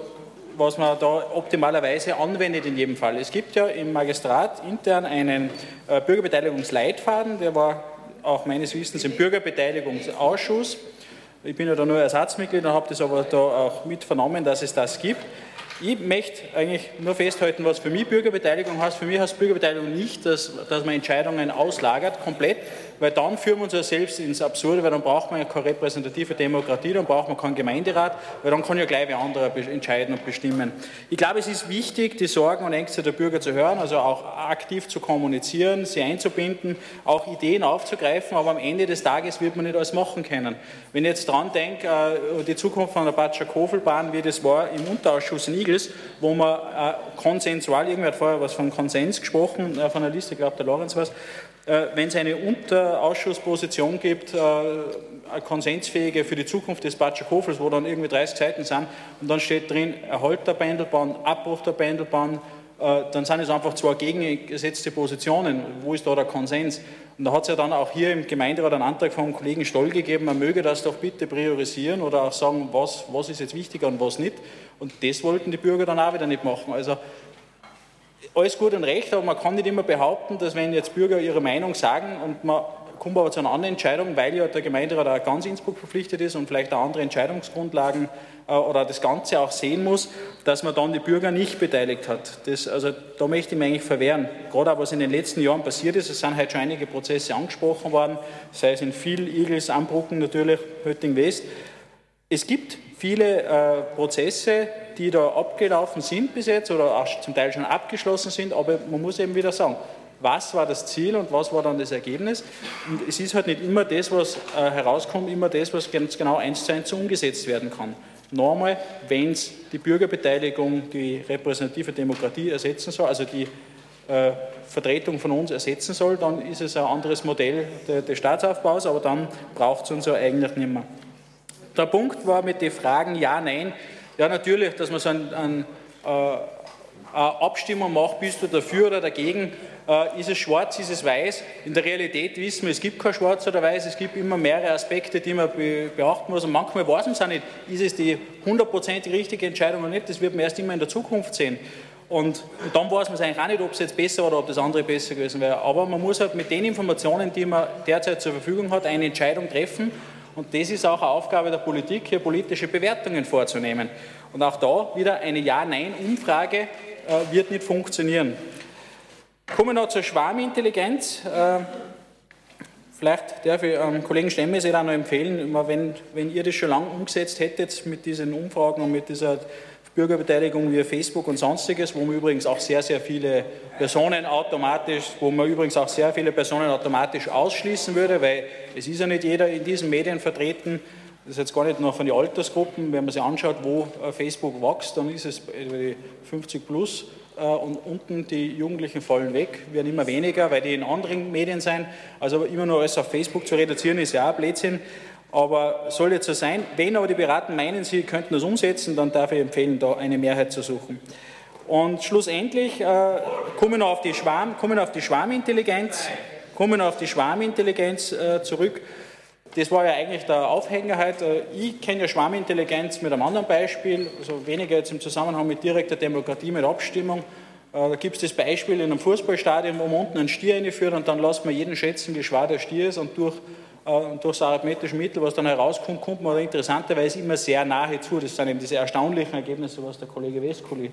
was man da optimalerweise anwendet in jedem Fall. Es gibt ja im Magistrat intern einen äh, Bürgerbeteiligungsleitfaden, der war auch meines Wissens im Bürgerbeteiligungsausschuss. Ich bin ja da nur Ersatzmitglied und habe das aber da auch mit vernommen, dass es das gibt. Ich möchte eigentlich nur festhalten, was für mich Bürgerbeteiligung heißt. Für mich heißt Bürgerbeteiligung nicht, dass, dass man Entscheidungen auslagert, komplett, weil dann führen wir uns ja selbst ins Absurde, weil dann braucht man ja keine repräsentative Demokratie, dann braucht man keinen Gemeinderat, weil dann kann ja gleich wer anderer entscheiden und bestimmen. Ich glaube, es ist wichtig, die Sorgen und Ängste der Bürger zu hören, also auch aktiv zu kommunizieren, sie einzubinden, auch Ideen aufzugreifen, aber am Ende des Tages wird man nicht alles machen können. Wenn ich jetzt dran denke, äh, die Zukunft von der Batscher Kofelbahn, wie das war im Unterausschuss in Igels, wo man äh, konsensual, irgendwer hat vorher was von Konsens gesprochen, äh, von der Liste, ich glaube der Lorenz was, äh, wenn es eine Unterausschussposition gibt, äh, eine konsensfähige für die Zukunft des Batschakofels, wo dann irgendwie 30 Seiten sind und dann steht drin Erhalt der Pendelbahn, Abbruch der Pendelbahn, äh, dann sind es einfach zwei gegengesetzte Positionen. Wo ist da der Konsens? Und da hat es ja dann auch hier im Gemeinderat einen Antrag vom Kollegen Stoll gegeben, man möge das doch bitte priorisieren oder auch sagen, was, was ist jetzt wichtiger und was nicht. Und das wollten die Bürger dann auch wieder nicht machen. Also alles gut und recht, aber man kann nicht immer behaupten, dass wenn jetzt Bürger ihre Meinung sagen und man kommt aber zu einer anderen Entscheidung, weil ja der Gemeinderat auch ganz Innsbruck verpflichtet ist und vielleicht auch andere Entscheidungsgrundlagen äh, oder das Ganze auch sehen muss, dass man dann die Bürger nicht beteiligt hat. Das, also da möchte ich mich eigentlich verwehren. Gerade auch was in den letzten Jahren passiert ist, es sind heute schon einige Prozesse angesprochen worden, sei es in viel Igels, Ambrucken natürlich, Hötting West. Es gibt viele äh, Prozesse, die da abgelaufen sind bis jetzt oder auch zum Teil schon abgeschlossen sind, aber man muss eben wieder sagen, was war das Ziel und was war dann das Ergebnis. Und es ist halt nicht immer das, was äh, herauskommt, immer das, was ganz genau eins zu eins umgesetzt werden kann. Nochmal, wenn es die Bürgerbeteiligung, die repräsentative Demokratie ersetzen soll, also die äh, Vertretung von uns ersetzen soll, dann ist es ein anderes Modell des Staatsaufbaus, aber dann braucht es uns ja eigentlich nicht mehr. Der Punkt war mit den Fragen Ja, Nein. Ja, natürlich, dass man so ein, ein, äh, eine Abstimmung macht, bist du dafür oder dagegen, äh, ist es schwarz, ist es weiß. In der Realität wissen wir, es gibt kein schwarz oder weiß, es gibt immer mehrere Aspekte, die man be beachten muss und manchmal weiß man es auch nicht, ist es die hundertprozentig richtige Entscheidung oder nicht, das wird man erst immer in der Zukunft sehen. Und, und, dann weiß man es eigentlich auch nicht, ob es jetzt besser oder ob das andere besser gewesen wäre. Aber man muss halt mit den Informationen, die man derzeit zur Verfügung hat, eine Entscheidung treffen und das ist auch eine Aufgabe der Politik, hier politische Bewertungen vorzunehmen. Und auch da wieder eine Ja-Nein-Umfrage äh, wird nicht funktionieren. Kommen wir noch zur Schwarmintelligenz. Äh, vielleicht darf ich ähm, Kollegen Stemmes auch noch empfehlen, wenn, wenn ihr das schon lange umgesetzt hättet mit diesen Umfragen und mit dieser Bürgerbeteiligung wie Facebook und sonstiges, wo man übrigens auch sehr, sehr viele Personen automatisch, wo man übrigens auch sehr viele Personen automatisch ausschließen würde, weil es ist ja nicht jeder in diesen Medien vertreten. Das ist jetzt gar nicht nur von den Altersgruppen. Wenn man sich anschaut, wo äh, Facebook wächst, dann ist es 50 plus äh, und unten die Jugendlichen fallen weg, werden immer weniger, weil die in anderen Medien sind. Also immer nur alles auf Facebook zu reduzieren, ist ja auch Blödsinn. Aber soll jetzt so sein. Wenn aber die Berater meinen, sie könnten das umsetzen, dann darf ich empfehlen, da eine Mehrheit zu suchen. Und schlussendlich äh, kommen auf die, Schwarm, kommen auf die Schwarmintelligenz, kommen auf die Schwarmintelligenz äh, zurück. Das war ja eigentlich der Aufhänger heute. Äh, ich kenne ja Schwarmintelligenz mit einem anderen Beispiel, also weniger jetzt im Zusammenhang mit direkter Demokratie, mit Abstimmung. Äh, da gibt es das Beispiel in einem Fußballstadion, wo man unten einen Stier einführt und dann lässt man jeden schätzen, wie schwer der Stier ist und durch und durch das arithmetische Mittel, was dann herauskommt, kommt man interessanterweise immer sehr nahe zu. Das sind eben diese erstaunlichen Ergebnisse, was der Kollege Westkuli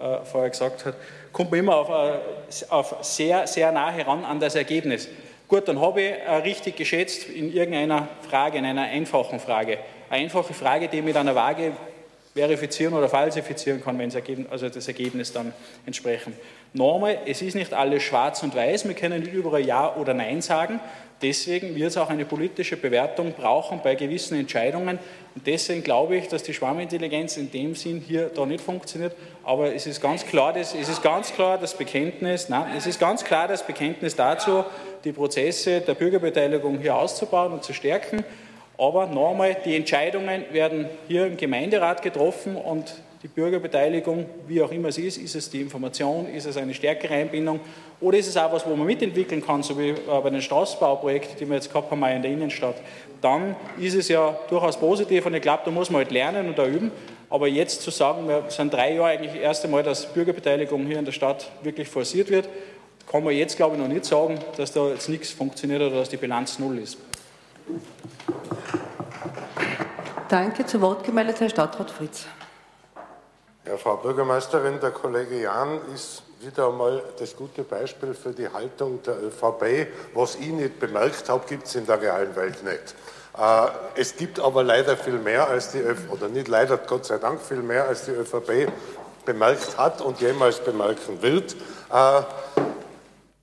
äh, vorher gesagt hat. Kommt man immer auf, äh, auf, sehr, sehr nahe ran an das Ergebnis. Gut, dann habe ich äh, richtig geschätzt in irgendeiner Frage, in einer einfachen Frage. Eine einfache Frage, die mit einer Waage verifizieren oder falsifizieren kann, wenn also das Ergebnis dann entsprechend. Normal, es ist nicht alles schwarz und weiß, wir können nicht überall Ja oder Nein sagen. Deswegen wird es auch eine politische Bewertung brauchen bei gewissen Entscheidungen. Und deswegen glaube ich, dass die Schwarmintelligenz in dem Sinn hier da nicht funktioniert. Aber es ist ganz klar, das, es ist ganz klar das Bekenntnis, nein, es ist ganz klar das Bekenntnis dazu, die Prozesse der Bürgerbeteiligung hier auszubauen und zu stärken. Aber nochmal, die Entscheidungen werden hier im Gemeinderat getroffen und die Bürgerbeteiligung, wie auch immer es ist, ist es die Information, ist es eine stärkere Einbindung oder ist es auch was, wo man mitentwickeln kann, so wie bei den Straßenbauprojekten, die wir jetzt gehabt haben in der Innenstadt, dann ist es ja durchaus positiv und ich glaube, da muss man halt lernen und da üben. Aber jetzt zu sagen, wir sind drei Jahre eigentlich das erste Mal, dass Bürgerbeteiligung hier in der Stadt wirklich forciert wird, kann man jetzt, glaube ich, noch nicht sagen, dass da jetzt nichts funktioniert oder dass die Bilanz null ist. Danke. Zu Wort gemeldet Herr Stadtrat Fritz. Ja, Frau Bürgermeisterin, der Kollege Jahn ist wieder einmal das gute Beispiel für die Haltung der ÖVP. Was ich nicht bemerkt habe, gibt es in der realen Welt nicht. Äh, es gibt aber leider viel mehr als die ÖVP, oder nicht leider, Gott sei Dank viel mehr als die ÖVP bemerkt hat und jemals bemerken wird. Äh,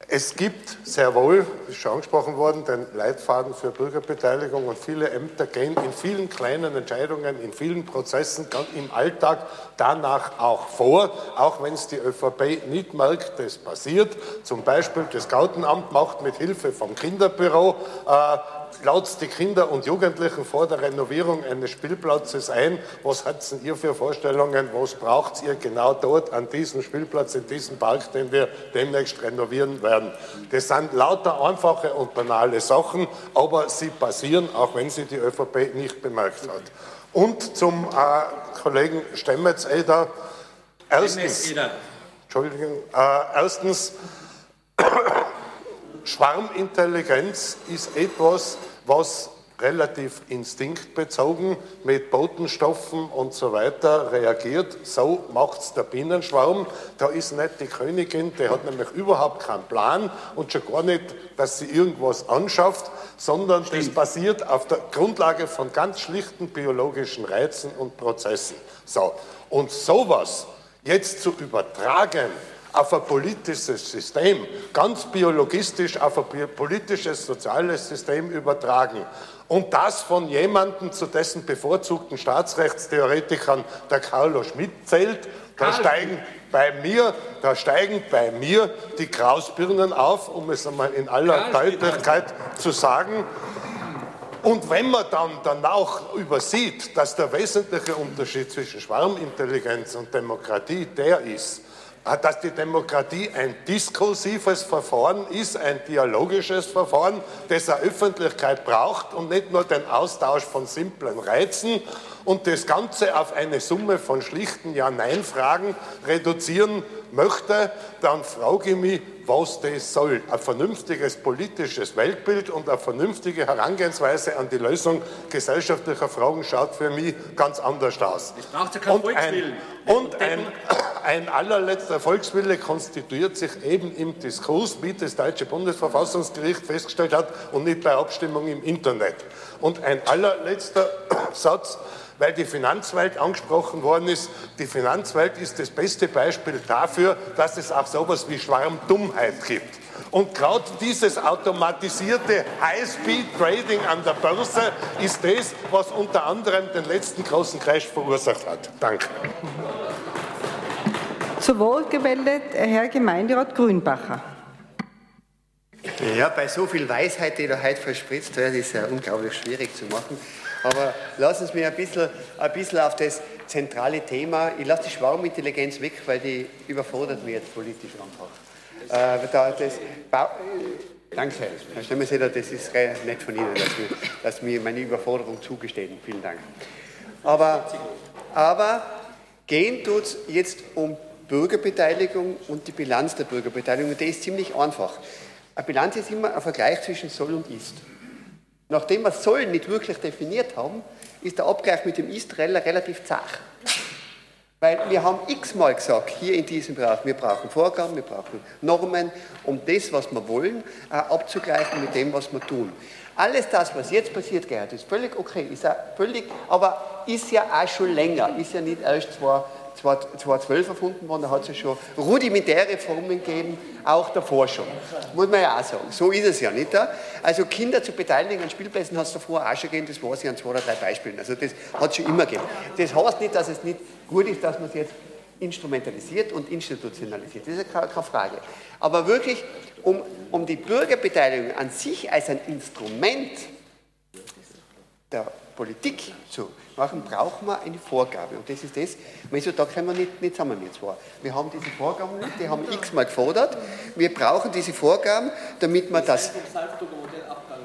es gibt sehr wohl, ist schon angesprochen worden, den Leitfaden für Bürgerbeteiligung und viele Ämter gehen in vielen kleinen Entscheidungen, in vielen Prozessen im Alltag danach auch vor, auch wenn es die ÖVP nicht merkt, das passiert. Zum Beispiel das Gartenamt macht mit Hilfe vom Kinderbüro äh, laut die Kinder und Jugendlichen vor der Renovierung eines Spielplatzes ein. Was hat denn ihr für Vorstellungen? Was braucht ihr genau dort an diesem Spielplatz, in diesem Park, den wir demnächst renovieren werden? Das sind lauter einfache und banale Sachen, aber sie passieren, auch wenn sie die ÖVP nicht bemerkt hat. Und zum äh, Kollegen Stemmetz-Eder. Erstens, Entschuldigung, äh, erstens, Schwarmintelligenz ist etwas, was relativ instinktbezogen mit Botenstoffen und so weiter reagiert. So macht es der Bienenschwarm. Da ist nicht die Königin, die hat nämlich überhaupt keinen Plan und schon gar nicht, dass sie irgendwas anschafft, sondern Stimmt. das basiert auf der Grundlage von ganz schlichten biologischen Reizen und Prozessen. So. Und sowas jetzt zu übertragen auf ein politisches System, ganz biologistisch auf ein politisches, soziales System übertragen. Und das von jemandem, zu dessen bevorzugten Staatsrechtstheoretikern der Carlo Schmidt zählt, da steigen bei mir, da steigen bei mir die Krausbirnen auf, um es einmal in aller Deutlichkeit zu sagen. Und wenn man dann danach übersieht, dass der wesentliche Unterschied zwischen Schwarmintelligenz und Demokratie der ist, dass die Demokratie ein diskursives Verfahren ist, ein dialogisches Verfahren, das eine Öffentlichkeit braucht und nicht nur den Austausch von simplen Reizen und das Ganze auf eine Summe von schlichten Ja-Nein-Fragen reduzieren möchte, dann frage ich mich, was das soll. Ein vernünftiges politisches Weltbild und eine vernünftige Herangehensweise an die Lösung gesellschaftlicher Fragen schaut für mich ganz anders aus. Es braucht ja keinen Volkswillen. Und ein, ein allerletzter Volkswille konstituiert sich eben im Diskurs, wie das deutsche Bundesverfassungsgericht festgestellt hat, und nicht bei Abstimmung im Internet. Und ein allerletzter Satz, weil die Finanzwelt angesprochen worden ist. Die Finanzwelt ist das beste Beispiel dafür, dass es auch sowas wie Schwarmdummheit gibt. Und gerade dieses automatisierte High-Speed-Trading an der Börse ist das, was unter anderem den letzten großen Crash verursacht hat. Danke. Zu Wort gemeldet Herr Gemeinderat Grünbacher. Ja, bei so viel Weisheit, die da heute verspritzt wird, ist ja unglaublich schwierig zu machen. Aber lassen Sie mich ein bisschen, ein bisschen auf das zentrale Thema. Ich lasse die Schwarmintelligenz weg, weil die überfordert mich jetzt politisch einfach. Äh, da, das ba Danke, Herr Stemmersetter, das ist nett von Ihnen, dass mir, dass mir meine Überforderung zugestehen. Vielen Dank. Aber, aber gehen tut es jetzt um Bürgerbeteiligung und die Bilanz der Bürgerbeteiligung. Und die ist ziemlich einfach. Eine Bilanz ist immer ein Vergleich zwischen soll und ist. Nachdem wir soll nicht wirklich definiert haben, ist der Abgleich mit dem ist relativ zach. Weil wir haben x-mal gesagt, hier in diesem Bereich, wir brauchen Vorgaben, wir brauchen Normen, um das, was wir wollen, äh, abzugleichen mit dem, was wir tun. Alles das, was jetzt passiert, Gerhard, ist völlig okay, ist ja völlig, aber ist ja auch schon länger, ist ja nicht erst 2012 erfunden worden, da hat es ja schon rudimentäre Formen gegeben, auch davor schon. Muss man ja auch sagen. So ist es ja nicht. Also Kinder zu beteiligen an Spielplätzen hat es davor auch schon gegeben, das war sie an zwei oder drei Beispielen. Also das hat es schon immer gegeben. Das heißt nicht, dass es nicht gut ist, dass man es jetzt instrumentalisiert und institutionalisiert. Das ist ja keine Frage. Aber wirklich, um, um die Bürgerbeteiligung an sich als ein Instrument der Politik zu machen, brauchen wir eine Vorgabe. Und das ist das, wieso da können wir nicht, nicht zusammen wir zwar. Wir haben diese Vorgaben nicht, die haben x-mal gefordert. Wir brauchen diese Vorgaben, damit man das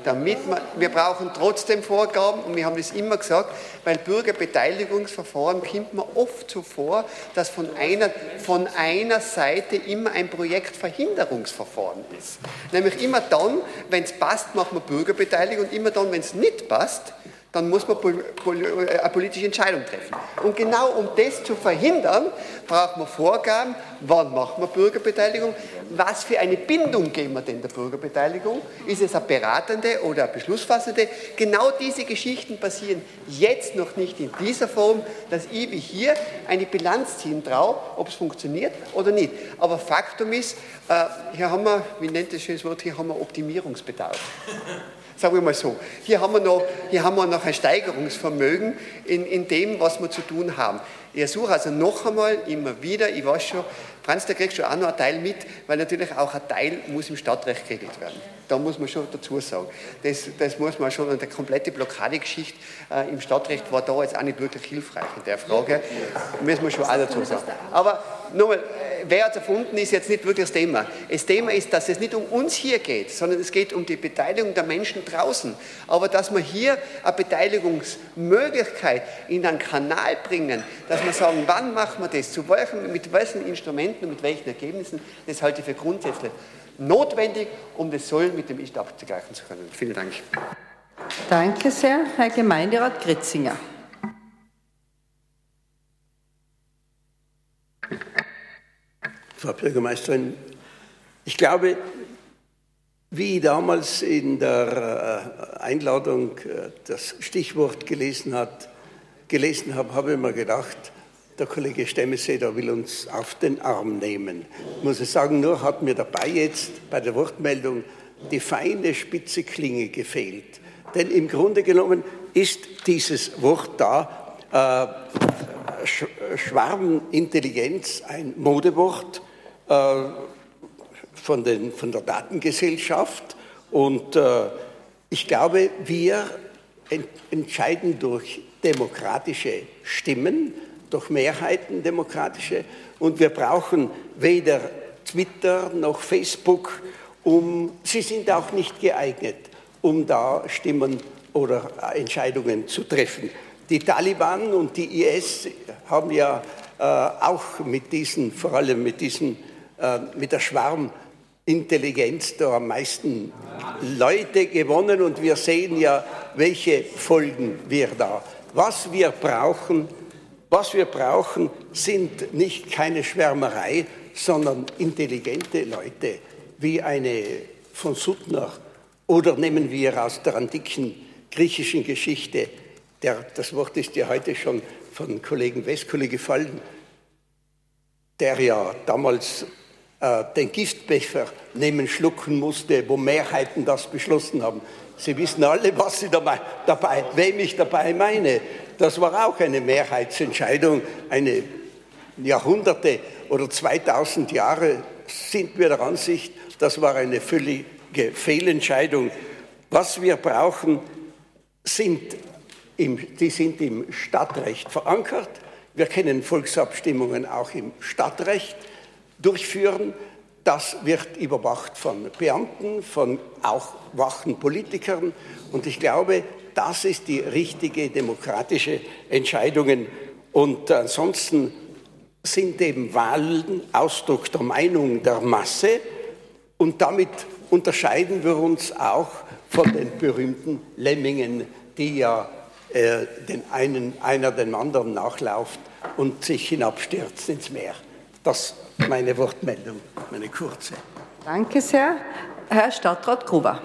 damit man, wir brauchen trotzdem Vorgaben und wir haben das immer gesagt, weil Bürgerbeteiligungsverfahren kommt man oft so vor, dass von einer, von einer Seite immer ein Projektverhinderungsverfahren ist. Nämlich immer dann, wenn es passt, macht man Bürgerbeteiligung und immer dann, wenn es nicht passt, dann muss man äh, eine politische Entscheidung treffen. Und genau um das zu verhindern, braucht man Vorgaben, wann macht man Bürgerbeteiligung, was für eine Bindung geben wir denn der Bürgerbeteiligung, ist es eine beratende oder eine beschlussfassende. Genau diese Geschichten passieren jetzt noch nicht in dieser Form, dass ich wie hier eine Bilanz ziehen traue, ob es funktioniert oder nicht. Aber Faktum ist, äh, hier haben wir, wie nennt das schönes Wort, hier haben wir Optimierungsbedarf. Sagen wir mal so. Hier haben wir noch, hier haben wir noch ein Steigerungsvermögen in, in dem, was wir zu tun haben. Ich suche also noch einmal, immer wieder, ich weiß schon, Franz, der kriegt schon auch noch einen Teil mit, weil natürlich auch ein Teil muss im Stadtrecht geregelt werden. Da muss man schon dazu sagen. Das, das muss man schon, und die komplette Blockadegeschichte äh, im Stadtrecht war da jetzt auch nicht wirklich hilfreich in der Frage. Müssen wir schon auch dazu sagen. Aber nochmal, wer hat es erfunden, ist jetzt nicht wirklich das Thema. Das Thema ist, dass es nicht um uns hier geht, sondern es geht um die Beteiligung der Menschen draußen. Aber dass wir hier eine Beteiligungsmöglichkeit in einen Kanal bringen, dass wir sagen, wann machen wir das, zu welchen, mit welchen Instrumenten und mit welchen Ergebnissen, das halte ich für grundsätzlich notwendig, um das Soll mit dem Ist abzugleichen zu können. Vielen Dank. Danke sehr, Herr Gemeinderat Gritzinger. Frau Bürgermeisterin, ich glaube, wie ich damals in der äh, Einladung äh, das Stichwort gelesen, hat, gelesen habe, habe ich mir gedacht, der Kollege Stemmeseder will uns auf den Arm nehmen. Muss ich sagen, nur hat mir dabei jetzt bei der Wortmeldung die feine spitze Klinge gefehlt. Denn im Grunde genommen ist dieses Wort da, äh, Schwarmintelligenz, ein Modewort, äh, von, den, von der Datengesellschaft. Und äh, ich glaube, wir entscheiden durch demokratische Stimmen, durch Mehrheiten demokratische. Und wir brauchen weder Twitter noch Facebook, um, sie sind auch nicht geeignet, um da Stimmen oder Entscheidungen zu treffen. Die Taliban und die IS haben ja äh, auch mit diesen, vor allem mit diesen äh, mit der Schwarmintelligenz da am meisten Leute gewonnen und wir sehen ja, welche Folgen wir da. Was wir brauchen, was wir brauchen, sind nicht keine Schwärmerei, sondern intelligente Leute, wie eine von Suttner oder nehmen wir aus der antiken griechischen Geschichte, der, das Wort ist ja heute schon von Kollegen Westkuli gefallen, der ja damals äh, den Giftbecher nehmen, schlucken musste, wo Mehrheiten das beschlossen haben. Sie wissen alle, was Sie dabei, dabei, wem ich dabei meine. Das war auch eine Mehrheitsentscheidung, eine Jahrhunderte oder 2000 Jahre sind wir der Ansicht, das war eine völlige Fehlentscheidung. Was wir brauchen, sind im, die sind im Stadtrecht verankert. Wir kennen Volksabstimmungen auch im Stadtrecht durchführen. Das wird überwacht von Beamten, von auch wachen Politikern. Und ich glaube, das ist die richtige demokratische Entscheidung. Und ansonsten sind eben Wahlen Ausdruck der Meinung der Masse. Und damit unterscheiden wir uns auch von den berühmten Lemmingen, die ja äh, den einen, einer dem anderen nachlauft und sich hinabstürzt ins Meer. Das meine Wortmeldung, meine kurze. Danke sehr. Herr Stadtrat Gruber.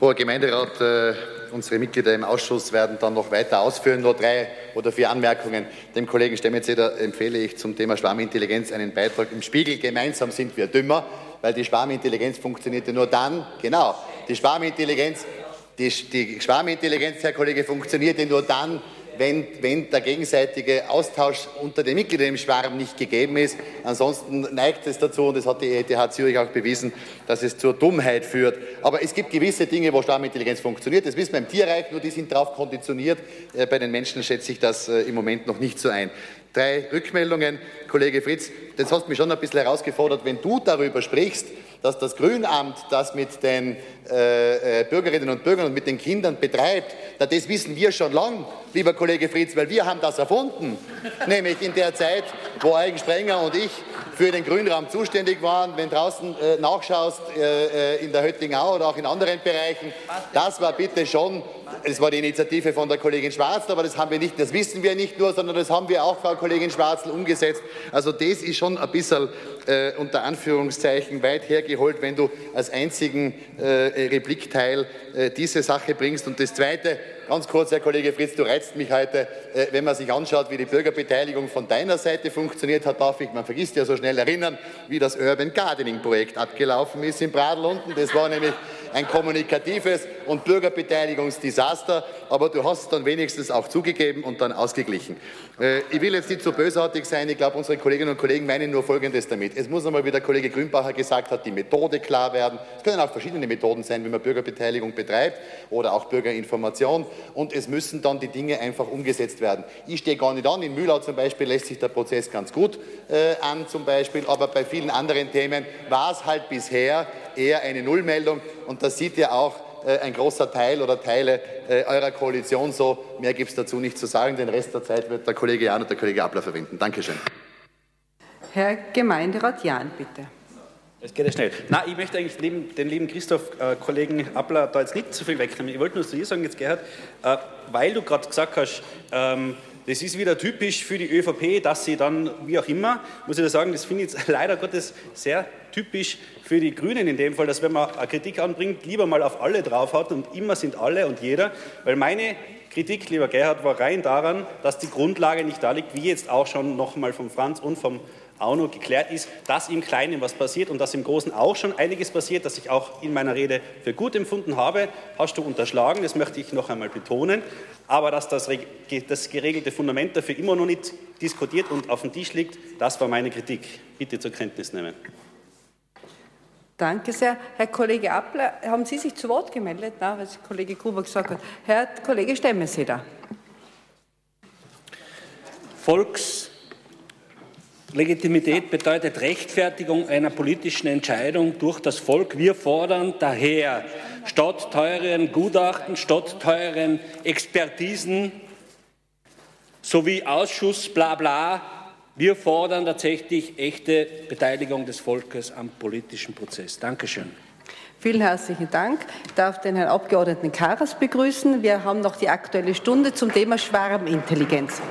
Hoher Gemeinderat, äh, unsere Mitglieder im Ausschuss werden dann noch weiter ausführen. Nur drei oder vier Anmerkungen. Dem Kollegen Stemmetzeder empfehle ich zum Thema Schwarmintelligenz einen Beitrag im Spiegel. Gemeinsam sind wir dümmer, weil die Schwarmintelligenz funktionierte nur dann, genau, die Schwarmintelligenz, die, die Schwarmintelligenz, Herr Kollege, funktionierte nur dann, wenn, wenn der gegenseitige Austausch unter den Mitgliedern im Schwarm nicht gegeben ist. Ansonsten neigt es dazu, und das hat die ETH Zürich auch bewiesen, dass es zur Dummheit führt. Aber es gibt gewisse Dinge, wo Schwarmintelligenz funktioniert. Das wissen wir im Tierreich, nur die sind darauf konditioniert. Äh, bei den Menschen schätze ich das äh, im Moment noch nicht so ein. Drei Rückmeldungen. Kollege Fritz, das hast mich schon ein bisschen herausgefordert, wenn du darüber sprichst, dass das Grünamt das mit den äh, äh, Bürgerinnen und Bürgern und mit den Kindern betreibt, das wissen wir schon lang, lieber Kollege Fritz, weil wir haben das erfunden. Nämlich in der Zeit, wo Eigen Sprenger und ich für den Grünraum zuständig waren. Wenn draußen äh, nachschaust äh, äh in der Höttingau oder auch in anderen Bereichen, das war bitte schon, es war die Initiative von der Kollegin Schwarzl, aber das haben wir nicht, das wissen wir nicht nur, sondern das haben wir auch, Frau Kollegin Schwarzl, umgesetzt. Also das ist schon ein bisschen äh, unter Anführungszeichen weit hergeholt, wenn du als einzigen äh, Replikteil äh, diese Sache bringst. Und das Zweite, Ganz kurz, Herr Kollege Fritz, du reizt mich heute. Äh, wenn man sich anschaut, wie die Bürgerbeteiligung von deiner Seite funktioniert hat, darf ich, man vergisst ja so schnell erinnern, wie das Urban Gardening Projekt abgelaufen ist in Bradl unten. Das war nämlich ein kommunikatives und Bürgerbeteiligungsdesaster, aber du hast es dann wenigstens auch zugegeben und dann ausgeglichen. Äh, ich will jetzt nicht so bösartig sein, ich glaube, unsere Kolleginnen und Kollegen meinen nur Folgendes damit. Es muss einmal, wie der Kollege Grünbacher gesagt hat, die Methode klar werden. Es können auch verschiedene Methoden sein, wie man Bürgerbeteiligung betreibt oder auch Bürgerinformation und es müssen dann die Dinge einfach umgesetzt werden. Ich stehe gar nicht an, in Mühlau zum Beispiel lässt sich der Prozess ganz gut äh, an zum Beispiel, aber bei vielen anderen Themen war es halt bisher eher eine Nullmeldung und das sieht ja auch äh, ein großer Teil oder Teile äh, eurer Koalition so. Mehr gibt es dazu nicht zu sagen. Den Rest der Zeit wird der Kollege Jahn und der Kollege Abler verwenden. Dankeschön. Herr Gemeinderat Jahn, bitte. Es geht ja schnell. Nein, ich möchte eigentlich neben den lieben Christoph, äh, Kollegen Abler, da jetzt nicht zu viel wegnehmen. Ich wollte nur zu dir sagen, jetzt Gerhard, äh, weil du gerade gesagt hast, ähm, das ist wieder typisch für die ÖVP, dass sie dann, wie auch immer, muss ich da sagen, das finde ich jetzt leider Gottes sehr typisch für die Grünen in dem Fall, dass wenn man eine Kritik anbringt, lieber mal auf alle draufhaut und immer sind alle und jeder, weil meine Kritik, lieber Gerhard, war rein daran, dass die Grundlage nicht da liegt, wie jetzt auch schon nochmal vom Franz und vom auch noch geklärt ist, dass im Kleinen was passiert und dass im Großen auch schon einiges passiert, das ich auch in meiner Rede für gut empfunden habe, hast du unterschlagen, das möchte ich noch einmal betonen. Aber dass das, das geregelte Fundament dafür immer noch nicht diskutiert und auf dem Tisch liegt, das war meine Kritik. Bitte zur Kenntnis nehmen. Danke sehr. Herr Kollege Appler, haben Sie sich zu Wort gemeldet? Nein, was Kollege Gruber gesagt hat. Herr Kollege Stemmeseder. Volks Legitimität bedeutet Rechtfertigung einer politischen Entscheidung durch das Volk. Wir fordern daher statt teuren Gutachten, statt teuren Expertisen sowie Ausschuss, bla bla, wir fordern tatsächlich echte Beteiligung des Volkes am politischen Prozess. Dankeschön. Vielen herzlichen Dank. Ich darf den Herrn Abgeordneten Karas begrüßen. Wir haben noch die Aktuelle Stunde zum Thema Schwarmintelligenz.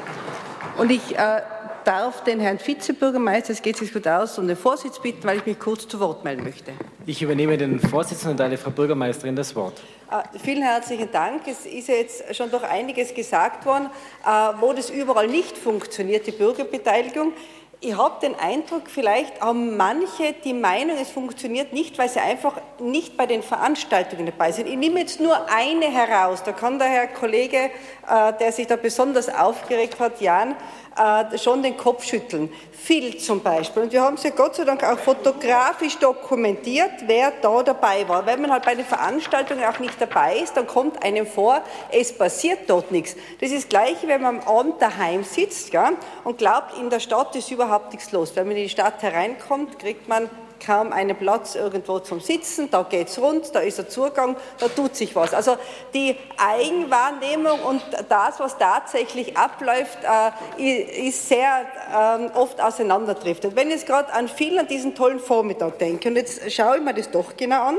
Und ich äh, darf den Herrn Vizebürgermeister, es geht sich gut aus, um den Vorsitz bitten, weil ich mich kurz zu Wort melden möchte. Ich übernehme den Vorsitz und erteile Frau Bürgermeisterin das Wort. Äh, vielen herzlichen Dank. Es ist jetzt schon doch einiges gesagt worden, äh, wo das überall nicht funktioniert, die Bürgerbeteiligung. Ich habe den Eindruck, vielleicht haben manche die Meinung, es funktioniert nicht, weil sie einfach nicht bei den Veranstaltungen dabei sind. Ich nehme jetzt nur eine heraus. Da kann der Herr Kollege, äh, der sich da besonders aufgeregt hat, Jan, äh, schon den Kopf schütteln. Phil zum Beispiel. Und wir haben es ja Gott sei Dank auch fotografisch dokumentiert, wer da dabei war. Wenn man halt bei den Veranstaltungen auch nicht dabei ist, dann kommt einem vor, es passiert dort nichts. Das ist das Gleiche, wenn man am Abend daheim sitzt ja, und glaubt, in der Stadt ist überhaupt nichts los. Wenn man in die Stadt hereinkommt, kriegt man kaum einen Platz irgendwo zum Sitzen, da geht es rund, da ist der Zugang, da tut sich was. Also die Eigenwahrnehmung und das, was tatsächlich abläuft, äh, ist sehr äh, oft auseinanderdriftet. Wenn ich jetzt gerade an vielen an diesen tollen Vormittag denke, und jetzt schaue ich mir das doch genau an,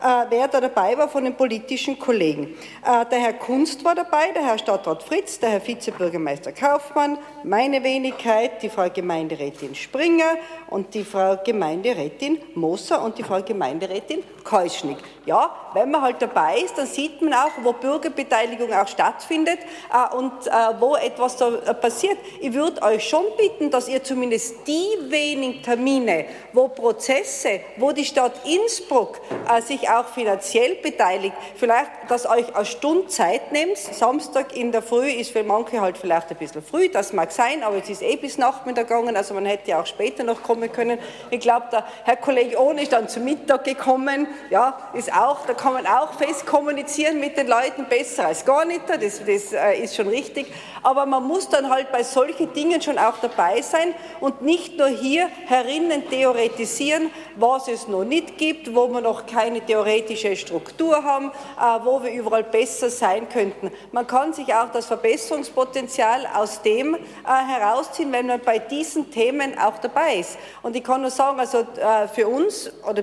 wer da dabei war von den politischen Kollegen. Äh, der Herr Kunst war dabei, der Herr Stadtrat Fritz, der Herr Vizebürgermeister Kaufmann, meine Wenigkeit, die Frau Gemeinderätin Springer und die Frau Gemeinderätin Moser und die Frau Gemeinderätin Keuschnig. Ja, wenn man halt dabei ist, dann sieht man auch, wo Bürgerbeteiligung auch stattfindet äh, und äh, wo etwas da äh, passiert. Ich würde euch schon bitten, dass ihr zumindest die wenigen Termine, wo Prozesse, wo die Stadt Innsbruck äh, sich auch finanziell beteiligt, vielleicht, dass euch eine Stunde Zeit nehmt. Samstag in der Früh ist für manche halt vielleicht ein bisschen früh, das mag sein, aber es ist eh bis Nachmittag gegangen, also man hätte ja auch später noch kommen können. Ich glaube, der Herr Kollege Ohne ist dann zum Mittag gekommen, ja, ist auch, da kann man auch fest kommunizieren mit den Leuten, besser als gar nicht, das, das äh, ist schon richtig. Aber man muss dann halt bei solchen Dingen schon auch dabei sein und nicht nur hier herinnen theoretisieren, was es noch nicht gibt, wo wir noch keine theoretische Struktur haben, äh, wo wir überall besser sein könnten. Man kann sich auch das Verbesserungspotenzial aus dem äh, herausziehen, wenn man bei diesen Themen auch dabei ist. Und ich kann nur sagen, also für uns oder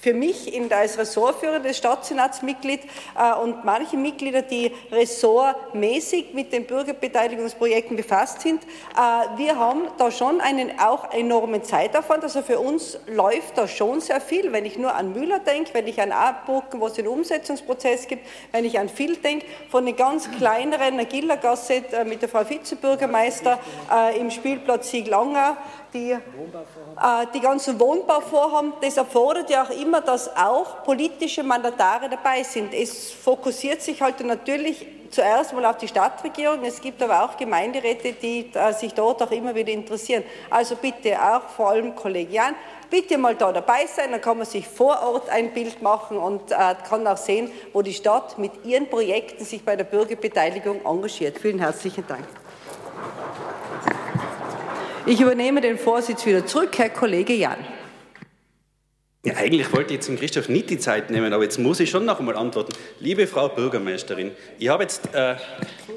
für mich in, als ressortführendes Stadtsenatsmitglied äh, und manche Mitglieder, die ressortmäßig mit den Bürgerbeteiligungsprojekten befasst sind, äh, wir haben da schon einen auch enormen Zeitaufwand. Also für uns läuft da schon sehr viel. Wenn ich nur an Müller denke, wenn ich an Abrücken, wo es den Umsetzungsprozess gibt, wenn ich an viel denke, von den ganz kleineren Gillergasse äh, mit der Frau Vizebürgermeister äh, im Spielplatz Sieglanger, die, die ganzen Wohnbauvorhaben, das erfordert ja auch immer, dass auch politische Mandatare dabei sind. Es fokussiert sich halt natürlich zuerst mal auf die Stadtregierung. Es gibt aber auch Gemeinderäte, die äh, sich dort auch immer wieder interessieren. Also bitte auch vor allem kollegial, bitte mal da dabei sein, dann kann man sich vor Ort ein Bild machen und äh, kann auch sehen, wo die Stadt mit ihren Projekten sich bei der Bürgerbeteiligung engagiert. Vielen herzlichen Dank. Ich übernehme den Vorsitz wieder zurück, Herr Kollege Jan. Ja, eigentlich wollte ich dem Christoph nicht die Zeit nehmen, aber jetzt muss ich schon noch einmal antworten. Liebe Frau Bürgermeisterin, ich habe jetzt äh,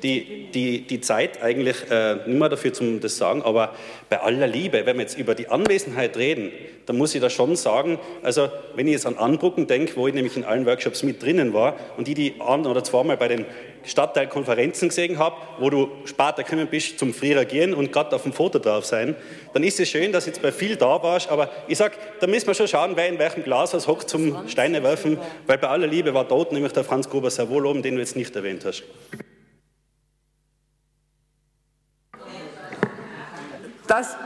die, die, die Zeit eigentlich äh, nicht mehr dafür, um das sagen, aber bei aller Liebe, wenn wir jetzt über die Anwesenheit reden, dann muss ich da schon sagen, also wenn ich jetzt an Anbrucken denke, wo ich nämlich in allen Workshops mit drinnen war und die die ein oder zweimal bei den Stadtteilkonferenzen gesehen habe, wo du später gekommen bist zum Früh reagieren und gerade auf dem Foto drauf sein, dann ist es schön, dass jetzt bei viel da warst, aber ich sag, da müssen wir schon schauen, wer in welchem Glashaus hockt zum Steine werfen, weil bei aller Liebe war dort nämlich der Franz Gruber sehr wohl oben, den du jetzt nicht erwähnt hast. Das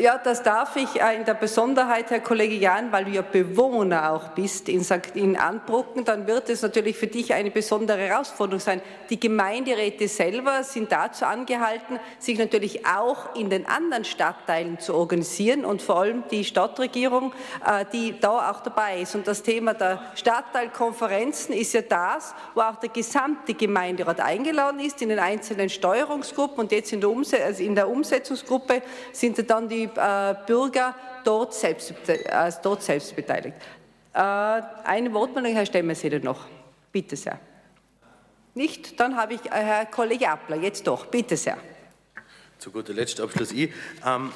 ja, das darf ich äh, in der Besonderheit, Herr Kollege Jahn, weil du ja Bewohner auch bist in, St. in Anbrucken, dann wird es natürlich für dich eine besondere Herausforderung sein. Die Gemeinderäte selber sind dazu angehalten, sich natürlich auch in den anderen Stadtteilen zu organisieren und vor allem die Stadtregierung, äh, die da auch dabei ist. Und das Thema der Stadtteilkonferenzen ist ja das, wo auch der gesamte Gemeinderat eingeladen ist in den einzelnen Steuerungsgruppen und jetzt in der, Umse also in der Umsetzungsgruppe sind dann die die äh, Bürger dort selbst, äh, dort selbst beteiligt. Äh, eine Wortmeldung, Herr Stemmeseder noch. Bitte sehr. Nicht? Dann habe ich Herr Kollege Appler. Jetzt doch. Bitte sehr. Zu guter Letzt Abschluss ich. Ähm,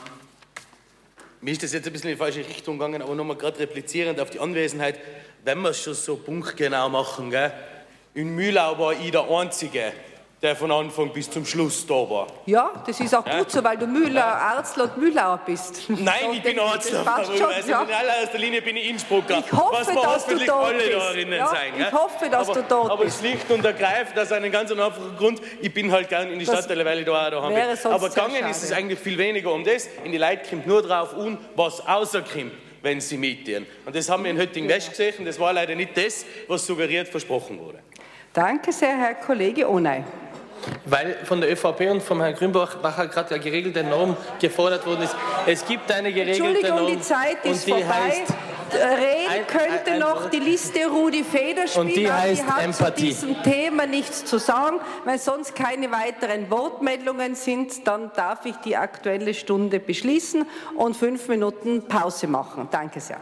mir ist das jetzt ein bisschen in die falsche Richtung gegangen, aber nochmal gerade replizierend auf die Anwesenheit, wenn wir es schon so punktgenau machen, gell? in Mühlau war ich der Einzige, der von Anfang bis zum Schluss da war. Ja, das ist auch ja? gut so, weil du Müller, Arzler und Mühlauer bist. Nein, ich bin Arzler, aber schon, also ja. in allererster Linie bin ich Innsbrucker. Ich hoffe, was wir dass du dort alle bist. da drinnen ja, sein. Ich hoffe, dass aber, du dort aber bist. Aber schlicht und ergreifend aus einem ganz einfachen Grund, ich bin halt gern in die Stadtteile, weil ich da auch daheim bin. Aber gegangen ist es eigentlich viel weniger um das. In die Leute kommt nur drauf an, was außerkommt wenn sie mitgehen. Und das haben wir in Hötting-West gesehen. Das war leider nicht das, was suggeriert versprochen wurde. Danke sehr, Herr Kollege Onay. Weil von der ÖVP und vom Herrn Grünbacher gerade eine geregelte Norm gefordert worden ist. Es gibt eine geregelte Entschuldigung, Norm. die Zeit ist die vorbei. Heißt, Reden ein, könnte ein, noch die Liste Rudi Feder spielen, und die heißt die hat Empathie. zu diesem Thema nichts zu sagen. Wenn sonst keine weiteren Wortmeldungen sind, dann darf ich die Aktuelle Stunde beschließen und fünf Minuten Pause machen. Danke sehr.